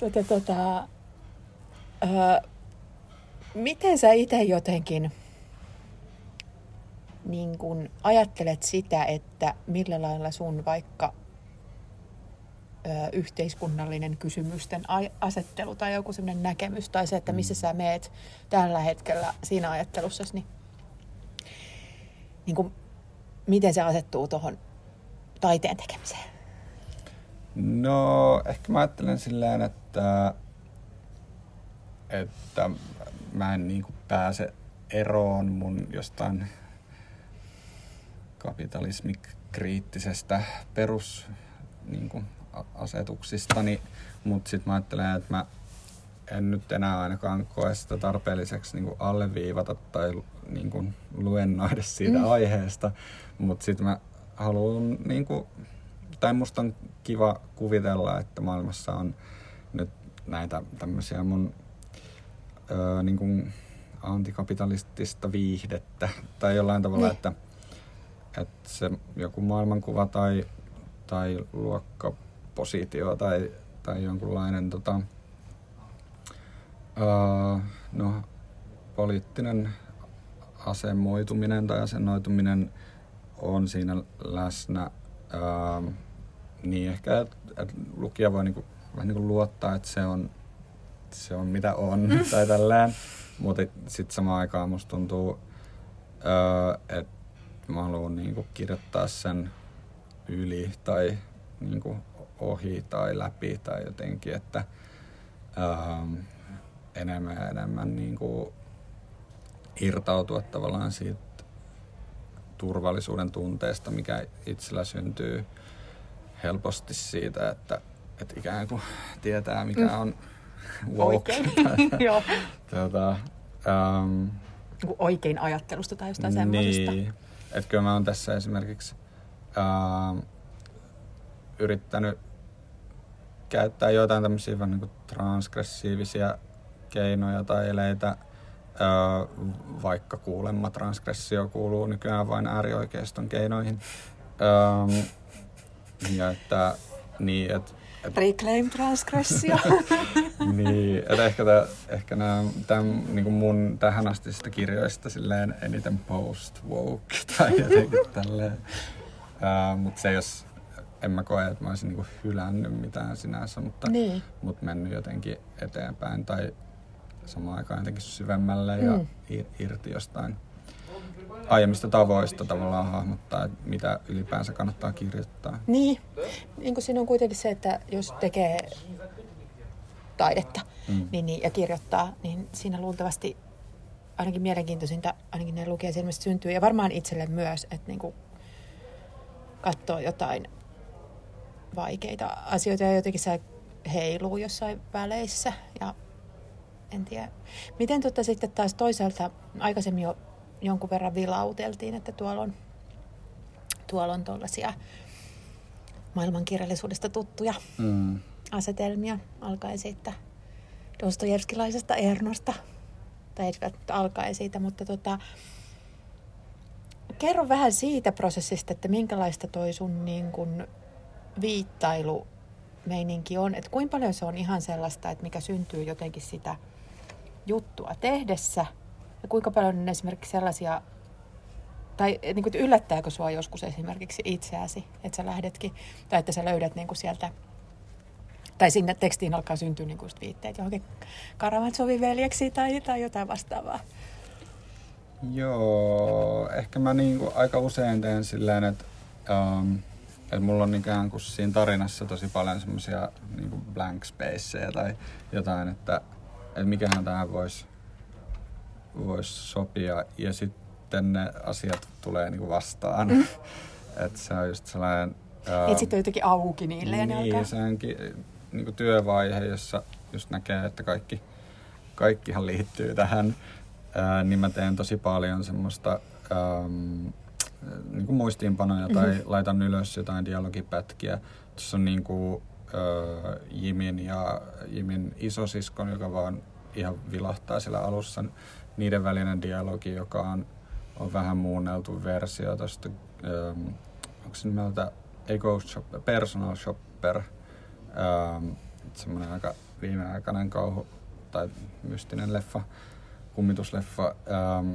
tota, tota, Miten sä itse jotenkin niin kun ajattelet sitä, että millä lailla sun vaikka yhteiskunnallinen kysymysten asettelu tai joku sellainen näkemys tai se, että missä mm. sä meet tällä hetkellä siinä ajattelussa, niin, niin kuin, miten se asettuu tuohon taiteen tekemiseen? No, ehkä mä ajattelen silleen, että, että mä en niin kuin pääse eroon mun jostain kapitalismikriittisestä perus niin kuin, asetuksistani, mutta sitten mä ajattelen, että mä en nyt enää ainakaan koe sitä tarpeelliseksi niin kuin alleviivata tai niin kuin luennoida siitä mm. aiheesta, mutta sitten mä haluan, niin kuin, tai musta on kiva kuvitella, että maailmassa on nyt näitä tämmöisiä mun öö, niin kuin antikapitalistista viihdettä tai jollain tavalla, niin. että, että se joku maailmankuva tai, tai luokkapositio tai, tai jonkunlainen tota, öö, no, poliittinen asemoituminen tai asennoituminen on siinä läsnä. Öö, niin ehkä, että et lukija voi niinku, vähän niinku luottaa, että se on, se on mitä on mm. tai tällään. Mutta sitten samaan aikaan musta tuntuu, öö, että mä haluan niinku kirjoittaa sen yli tai niinku ohi tai läpi tai jotenkin, että öö, enemmän ja enemmän niinku irtautua tavallaan siitä turvallisuuden tunteesta, mikä itsellä syntyy helposti siitä, että, että ikään kuin tietää, mikä mm. on Oikein. Joo. tuota, um, oikein ajattelusta tai jostain niin, semmoisesta. Että kyllä mä oon tässä esimerkiksi uh, yrittänyt käyttää jotain tämmöisiä vähän niin transgressiivisia keinoja tai eleitä, uh, vaikka kuulemma transgressio kuuluu nykyään vain äärioikeiston keinoihin. Um, ja että, niin, et, et, Reclaim transgressio. niin, että ehkä, tää, ehkä nämä, tämän, niin mun tähän asti sitä kirjoista silleen eniten post-woke tai jotenkin tälleen. Uh, mutta se jos, en mä koe, että mä olisin niinku hylännyt mitään sinänsä, mutta, niin. mutta mennyt jotenkin eteenpäin tai samaan aikaan jotenkin syvemmälle mm. ja irti jostain aiemmista tavoista tavallaan hahmottaa, että mitä ylipäänsä kannattaa kirjoittaa. Niin, niin kuin siinä on kuitenkin se, että jos tekee taidetta mm. niin, niin, ja kirjoittaa, niin siinä luultavasti ainakin mielenkiintoisinta, ainakin ne lukee ilmeisesti syntyy, ja varmaan itselle myös, että niin kuin katsoo jotain vaikeita asioita ja jotenkin se heiluu jossain väleissä ja en tiedä. Miten tota sitten taas toisaalta aikaisemmin jo jonkun verran vilauteltiin, että tuolla on, tuolla on tuollaisia maailmankirjallisuudesta tuttuja mm. asetelmia. Alkaen siitä Dostojevskilaisesta Ernosta, tai ei alkaen siitä, mutta tota, kerro vähän siitä prosessista, että minkälaista toi sun niin kun, viittailu meininki on, että kuinka paljon se on ihan sellaista, että mikä syntyy jotenkin sitä juttua tehdessä – ja kuinka paljon on esimerkiksi sellaisia, tai niin kuin, yllättääkö sua joskus esimerkiksi itseäsi, että sä lähdetkin, tai että sä löydät niin kuin sieltä, tai sinne tekstiin alkaa syntyä niin kuin viitteet johonkin Karamatsovin veljeksi tai, tai jotain vastaavaa. Joo, ehkä mä niin kuin aika usein teen silleen, että, um, että mulla on ikään kuin siinä tarinassa tosi paljon semmoisia niin blank spaceja tai jotain, että, että mikähän tähän voisi voisi sopia ja sitten ne asiat tulee niinku vastaan. Mm. että se on just sellainen... Ää, sitten jotenkin auki niille niin, ja ne alkaa... se onkin niinku työvaihe, jossa just näkee, että kaikki, kaikkihan liittyy tähän. Ää, niin mä teen tosi paljon semmoista äm, niin kuin muistiinpanoja tai mm-hmm. laitan ylös jotain dialogipätkiä. Tuossa on niin kuin, äh, Jimin ja Jimin isosiskon, joka vaan ihan vilahtaa siellä alussa niiden välinen dialogi, joka on, on vähän muunneltu versio tuosta, ähm, onko se nimeltä Ego Shopper, Personal Shopper, ähm, semmoinen aika viimeaikainen kauhu tai mystinen leffa, kummitusleffa. Ähm,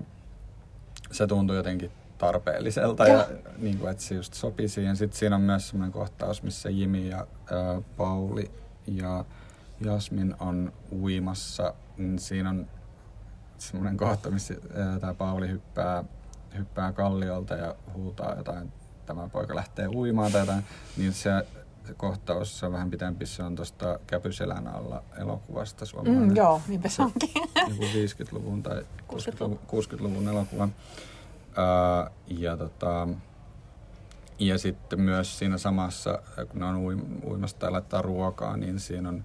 se tuntui jotenkin tarpeelliselta ja, ja niin kuin, että se just sopii siihen. Sitten siinä on myös semmoinen kohtaus, missä Jimi ja ää, Pauli ja Jasmin on uimassa. Niin siinä on semmoinen kohta, missä tämä Pauli hyppää, hyppää kalliolta ja huutaa jotain, tämä poika lähtee uimaan tai jotain, niin se, se kohtaus on vähän pitempi, se on tuosta Käpyselän alla elokuvasta suomalainen. Mm, joo, niinpä se onkin. Joku 50-luvun tai 60-luvun, 60-luvun elokuva. Ja, tota, ja sitten myös siinä samassa, kun ne on uimasta ja laittaa ruokaa, niin siinä on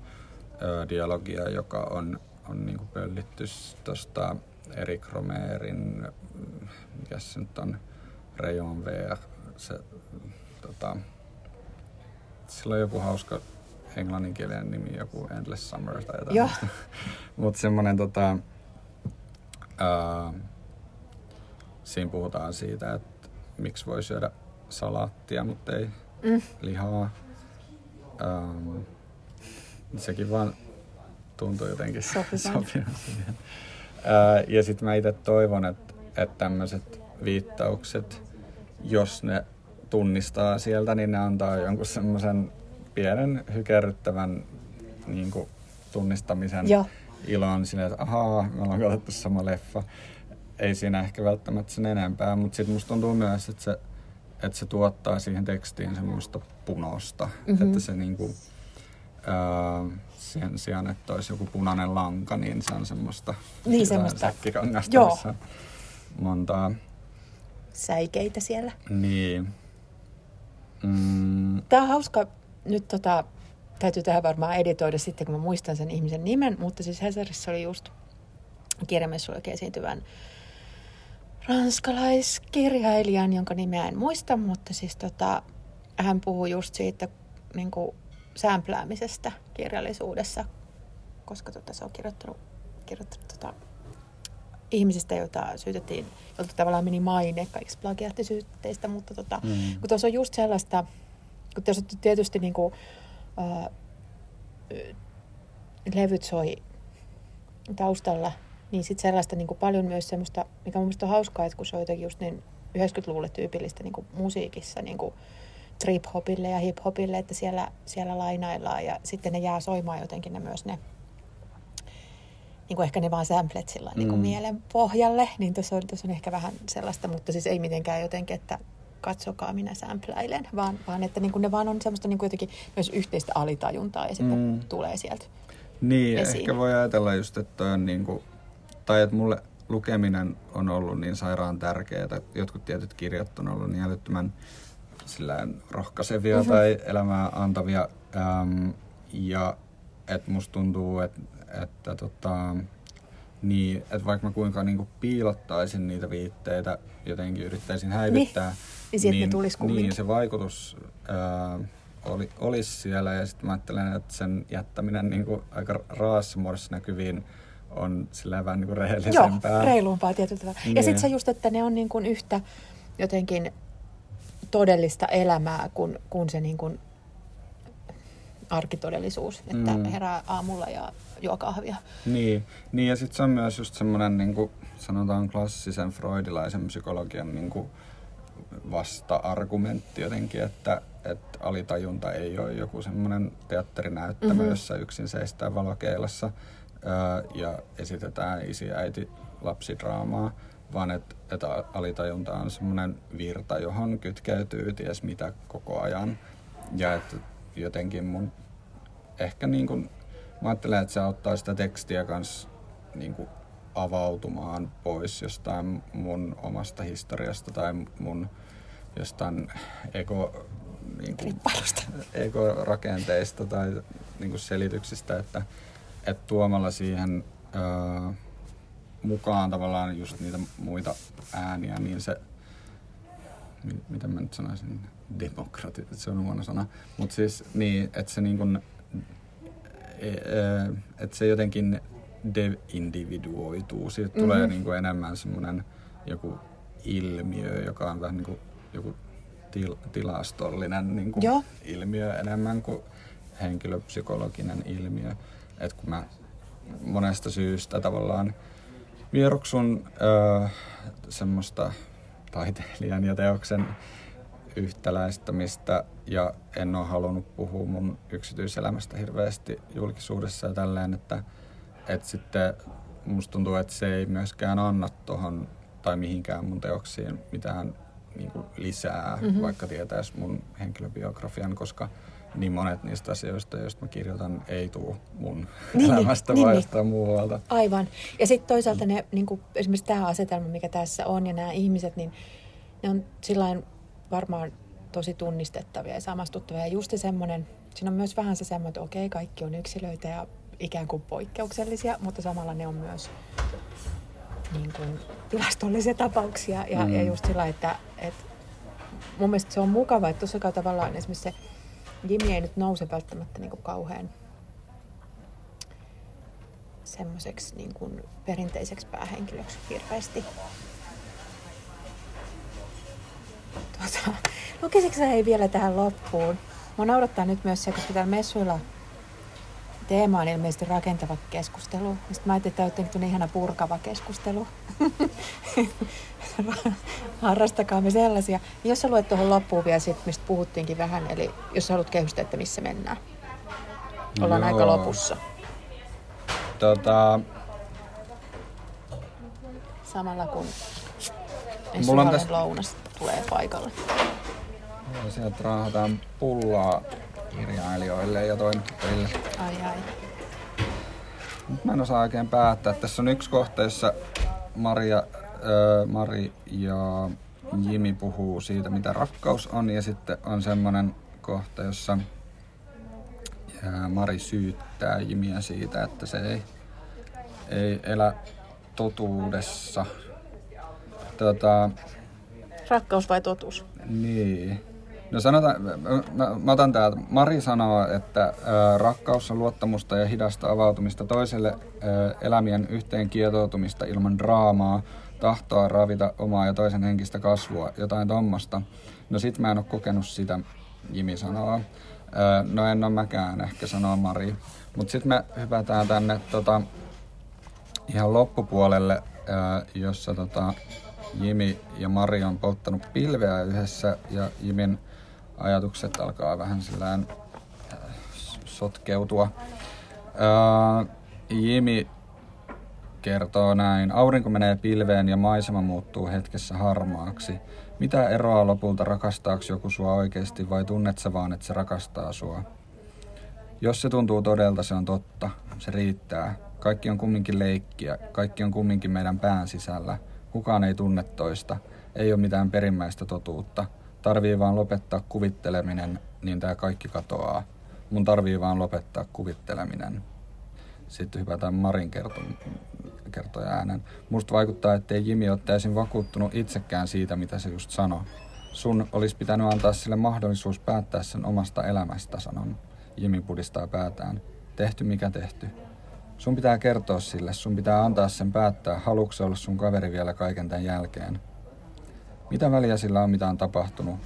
dialogia, joka on, on niin kuin pöllitty tuosta Erik Romerin, mikä se nyt on, Rayon VR, se, tota, sillä on joku hauska englanninkielinen nimi, joku Endless Summer tai jotain. Mutta semmoinen tota, uh, siinä puhutaan siitä, että miksi voi syödä salaattia, mutta ei mm. lihaa. Ähm, sekin vaan tuntuu jotenkin sopivan siihen. Äh, ja sitten mä itse toivon, että, että tämmöiset viittaukset, jos ne tunnistaa sieltä, niin ne antaa jonkun semmoisen pienen hykerryttävän niin kuin, tunnistamisen Joo. ilon silleen, että ahaa, me ollaan katsottu sama leffa ei siinä ehkä välttämättä sen enempää, mutta sitten musta tuntuu myös, että se, että se tuottaa siihen tekstiin semmoista punosta, mm-hmm. että se niinku, ää, sen sijaan, että olisi joku punainen lanka, niin se on semmoista niin, semmoista. säkkikangasta, Joo. missä montaa säikeitä siellä. Niin. Mm. Tämä on hauska, nyt tota, täytyy tähän varmaan editoida sitten, kun mä muistan sen ihmisen nimen, mutta siis Hesarissa oli just kirjamessuilla esiintyvän ranskalaiskirjailijan, jonka nimeä en muista, mutta siis tota, hän puhuu just siitä niin kuin sämpläämisestä kirjallisuudessa, koska tota, se on kirjoittanut, kirjoittanut tota, ihmisistä, joita syytettiin, joilta tavallaan meni maine kaikista plagiaattisyytteistä, mutta tota, mm. kun tuossa on just sellaista, kun tuossa tietysti niin kuin, ää, levyt soi taustalla niin sitten sellaista niin kuin paljon myös semmoista, mikä mun mielestä on hauskaa, että kun se on jotenkin just niin 90-luvulle tyypillistä niin kuin musiikissa niin kuin trip-hopille ja hip-hopille, että siellä, siellä lainaillaan ja sitten ne jää soimaan jotenkin ne myös ne niin kuin ehkä ne vaan samplet sillä niin kuin mm. mielen pohjalle, niin tuossa on, tuossa on ehkä vähän sellaista, mutta siis ei mitenkään jotenkin, että katsokaa minä sämpläilen, vaan, vaan että niin kuin ne vaan on semmoista niin kuin jotenkin myös yhteistä alitajuntaa ja sitten mm. tulee sieltä Niin, esiin. ehkä voi ajatella just, että on niin kuin tai että mulle lukeminen on ollut niin sairaan tärkeää. Jotkut tietyt kirjat on ollut niin älyttömän sillään rohkaisevia mm-hmm. tai elämää antavia. Ähm, ja että musta tuntuu, että, että tota, niin, että vaikka mä kuinka niin kuin piilottaisin niitä viitteitä, jotenkin yrittäisin häivyttää, niin, niin, niin, niin se vaikutus ää, oli, olisi siellä. Ja sitten mä ajattelen, että sen jättäminen niin kuin aika raassa muodossa näkyviin on sillä vähän niin kuin rehellisempää. Joo, reilumpaa tietyllä tavalla. Niin. Ja sitten se just, että ne on niin kuin yhtä jotenkin todellista elämää kuin, kuin se niin kuin arkitodellisuus, että mm. herää aamulla ja juo kahvia. Niin, niin ja sitten se on myös just semmoinen niin kuin sanotaan klassisen freudilaisen psykologian niin kuin vasta-argumentti jotenkin, että, että alitajunta ei ole joku semmoinen teatterinäyttämö, mm-hmm. jossa yksin seistää valokeilassa, ja esitetään isi äiti lapsidraamaa, vaan että et alitajunta on semmoinen virta, johon kytkeytyy ties mitä koko ajan. Ja että jotenkin mun ehkä niin kuin, mä ajattelen, että se auttaa sitä tekstiä kanssa niin kuin avautumaan pois jostain mun omasta historiasta tai mun jostain eko, niin kuin, ego-rakenteista tai niin kuin selityksistä, että että tuomalla siihen öö, mukaan tavallaan just niitä muita ääniä, niin se, mitä mä nyt sanoisin, demokrati, se on huono sana, mutta siis niin, että se niin kuin, e, e, että se jotenkin de-individuoituu. Siitä mm-hmm. tulee niin kuin enemmän semmoinen joku ilmiö, joka on vähän niin kuin joku til, tilastollinen niin kuin ilmiö enemmän kuin henkilöpsykologinen ilmiö että kun mä monesta syystä tavallaan vieroksun öö, semmoista taiteilijan ja teoksen yhtäläistämistä ja en ole halunnut puhua mun yksityiselämästä hirveästi julkisuudessa ja tälleen, että, että sitten musta tuntuu, että se ei myöskään anna tuohon tai mihinkään mun teoksiin mitään niin kuin lisää, mm-hmm. vaikka tietäisi mun henkilöbiografian, koska niin monet niistä asioista, joista mä kirjoitan, ei tule mun niin, elämästä niin, vai niin, muualta. Aivan. Ja sitten toisaalta ne, niin kuin esimerkiksi tämä asetelma, mikä tässä on, ja nämä ihmiset, niin ne on sillain varmaan tosi tunnistettavia ja samastuttavia. Ja just semmoinen, siinä on myös vähän se semmoinen, että okei, kaikki on yksilöitä ja ikään kuin poikkeuksellisia, mutta samalla ne on myös niin kuin, tilastollisia tapauksia. Ja, mm. ja just sillä, että, että mun mielestä se on mukava, että tuossa tavallaan esimerkiksi se Jimmy ei nyt nouse välttämättä niin kuin kauhean semmoiseksi niin kuin perinteiseksi päähenkilöksi hirveästi. Tuota, lukisitko sä ei vielä tähän loppuun? Mua naurattaa nyt myös se, koska täällä messuilla teema on ilmeisesti rakentava keskustelu. Sitten mä ajattelin, että tämä on ihana purkava keskustelu. Harrastakaa me sellaisia. Jos sä luet tuohon loppuun vielä sit, mistä puhuttiinkin vähän, eli jos sä haluat kehystä, että missä mennään. Ollaan Joo. aika lopussa. Tota... Samalla kun Mulla on lounas tulee paikalle. Sieltä raahataan pullaa kirjailijoille ja toimittajille. Ai ai. Mä en osaa oikein päättää. Tässä on yksi kohta, jossa Maria, äh, Mari ja Jimi puhuu siitä, mitä rakkaus on. Ja sitten on semmoinen kohta, jossa Mari syyttää Jimiä siitä, että se ei, ei elä totuudessa. Tota, Rakkaus vai totuus? Niin. No sanotaan, mä, mä otan täältä. Mari sanoo, että ä, rakkaus on luottamusta ja hidasta avautumista toiselle ä, elämien yhteen kietoutumista ilman draamaa, tahtoa ravita omaa ja toisen henkistä kasvua, jotain tommosta. No sit mä en oo kokenut sitä, Jimi sanoo. Ä, no en oo mäkään, ehkä sanoo Mari. Mut sit me hypätään tänne tota, ihan loppupuolelle, ä, jossa tota, Jimi ja Mari on polttanut pilveä yhdessä ja Jimin ajatukset alkaa vähän sillään äh, sotkeutua. Ää, Jimi kertoo näin. Aurinko menee pilveen ja maisema muuttuu hetkessä harmaaksi. Mitä eroa lopulta rakastaako joku sua oikeasti vai tunnet sä vaan, että se rakastaa sua? Jos se tuntuu todelta, se on totta. Se riittää. Kaikki on kumminkin leikkiä. Kaikki on kumminkin meidän pään sisällä. Kukaan ei tunne toista. Ei ole mitään perimmäistä totuutta. Tarvii vaan lopettaa kuvitteleminen, niin tämä kaikki katoaa. Mun tarvii vaan lopettaa kuvitteleminen. Sitten hypätään Marin kerto, kertoja äänen. Musta vaikuttaa, ettei Jimi ole täysin vakuuttunut itsekään siitä, mitä se just sanoi. Sun olisi pitänyt antaa sille mahdollisuus päättää sen omasta elämästä, sanon. Jimi pudistaa päätään. Tehty mikä tehty. Sun pitää kertoa sille, sun pitää antaa sen päättää, haluatko olla sun kaveri vielä kaiken tämän jälkeen. Mitä väliä sillä on, mitä on tapahtunut?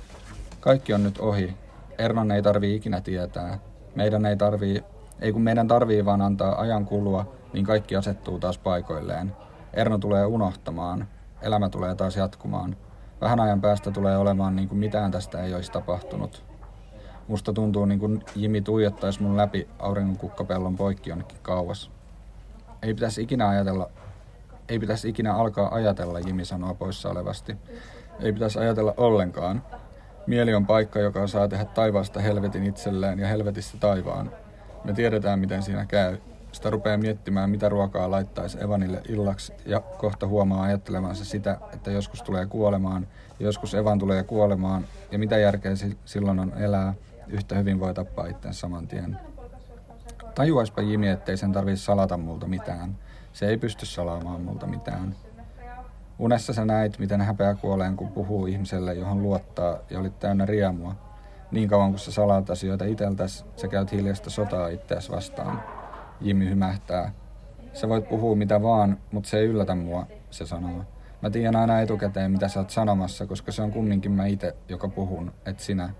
Kaikki on nyt ohi. Ernon ei tarvii ikinä tietää. Meidän ei tarvii, ei kun meidän tarvii vaan antaa ajan kulua, niin kaikki asettuu taas paikoilleen. Erno tulee unohtamaan. Elämä tulee taas jatkumaan. Vähän ajan päästä tulee olemaan niin kuin mitään tästä ei olisi tapahtunut. Musta tuntuu niin kuin Jimi tuijottaisi mun läpi auringon kukkapellon poikki jonnekin kauas. Ei pitäisi ikinä ajatella, ei pitäisi ikinä alkaa ajatella, Jimi sanoo poissa olevasti. Ei pitäisi ajatella ollenkaan. Mieli on paikka, joka saa tehdä taivaasta helvetin itselleen ja helvetistä taivaan. Me tiedetään, miten siinä käy. Sitä rupeaa miettimään, mitä ruokaa laittaisi Evanille illaksi ja kohta huomaa ajattelevansa sitä, että joskus tulee kuolemaan ja joskus Evan tulee kuolemaan ja mitä järkeä silloin on elää, yhtä hyvin voi tappaa itse saman tien. Tajuaispa Jimi, ettei sen tarvitse salata multa mitään. Se ei pysty salaamaan multa mitään. Unessa sä näit, miten häpeä kuoleen, kun puhuu ihmiselle, johon luottaa ja olit täynnä riemua. Niin kauan kun sä salaat asioita iteltäs, sä käyt hiljasta sotaa itseäsi vastaan. Jimmy hymähtää. Sä voit puhua mitä vaan, mutta se ei yllätä mua, se sanoo. Mä tiedän aina etukäteen, mitä sä oot sanomassa, koska se on kumminkin mä itse, joka puhun, et sinä.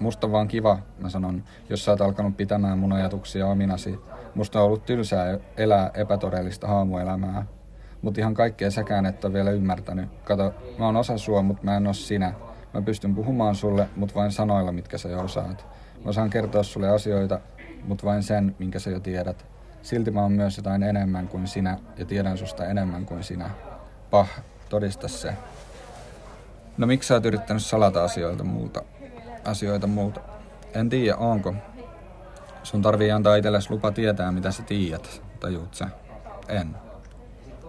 Musta on vaan kiva, mä sanon, jos sä oot alkanut pitämään mun ajatuksia ominasi. Musta on ollut tylsää elää epätodellista haamuelämää. Mutta ihan kaikkea säkään et ole vielä ymmärtänyt. Kato, mä oon osa sua, mutta mä en oo sinä. Mä pystyn puhumaan sulle, mutta vain sanoilla, mitkä sä jo osaat. Mä osaan kertoa sulle asioita, mutta vain sen, minkä sä jo tiedät. Silti mä oon myös jotain enemmän kuin sinä ja tiedän susta enemmän kuin sinä. Pah, todista se. No miksi sä oot yrittänyt salata asioita multa? Asioita multa. En tiedä, onko. Sun tarvii antaa itsellesi lupa tietää, mitä sä tiedät. Tajuut sä? En.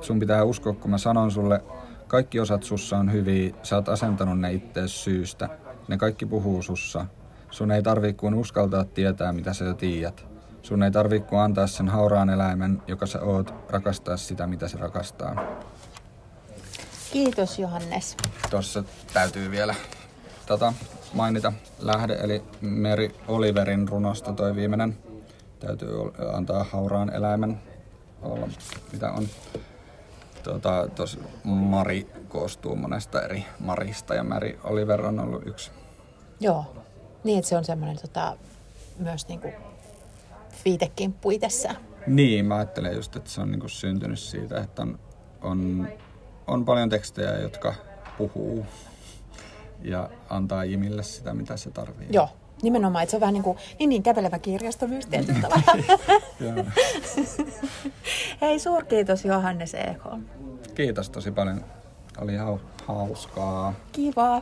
Sun pitää uskoa, kun mä sanon sulle, kaikki osat sussa on hyviä, sä oot asentanut ne ittees syystä. Ne kaikki puhuu sussa. Sun ei tarvii kuin uskaltaa tietää, mitä sä jo tiedät. Sun ei tarvii kuin antaa sen hauraan eläimen, joka sä oot, rakastaa sitä, mitä se rakastaa. Kiitos Johannes. Tuossa täytyy vielä tota, mainita lähde, eli Meri Oliverin runosta toi viimeinen. Täytyy antaa hauraan eläimen olla, mitä on. Tota, tos Mari koostuu monesta eri Marista ja Meri Oliver on ollut yksi. Joo, niin että se on semmoinen tota, myös niinku viitekimppu itsessään. Niin, mä ajattelen just, että se on niinku syntynyt siitä, että on, on, on paljon tekstejä, jotka puhuu ja antaa Jimille sitä, mitä se tarvii. Joo, nimenomaan, että se on vähän niin kuin, niin, niin kävelevä kirjasto myös tietyllä Hei, suurkiitos Johannes Ekholm. Kiitos tosi paljon. Oli hauskaa. Kiva.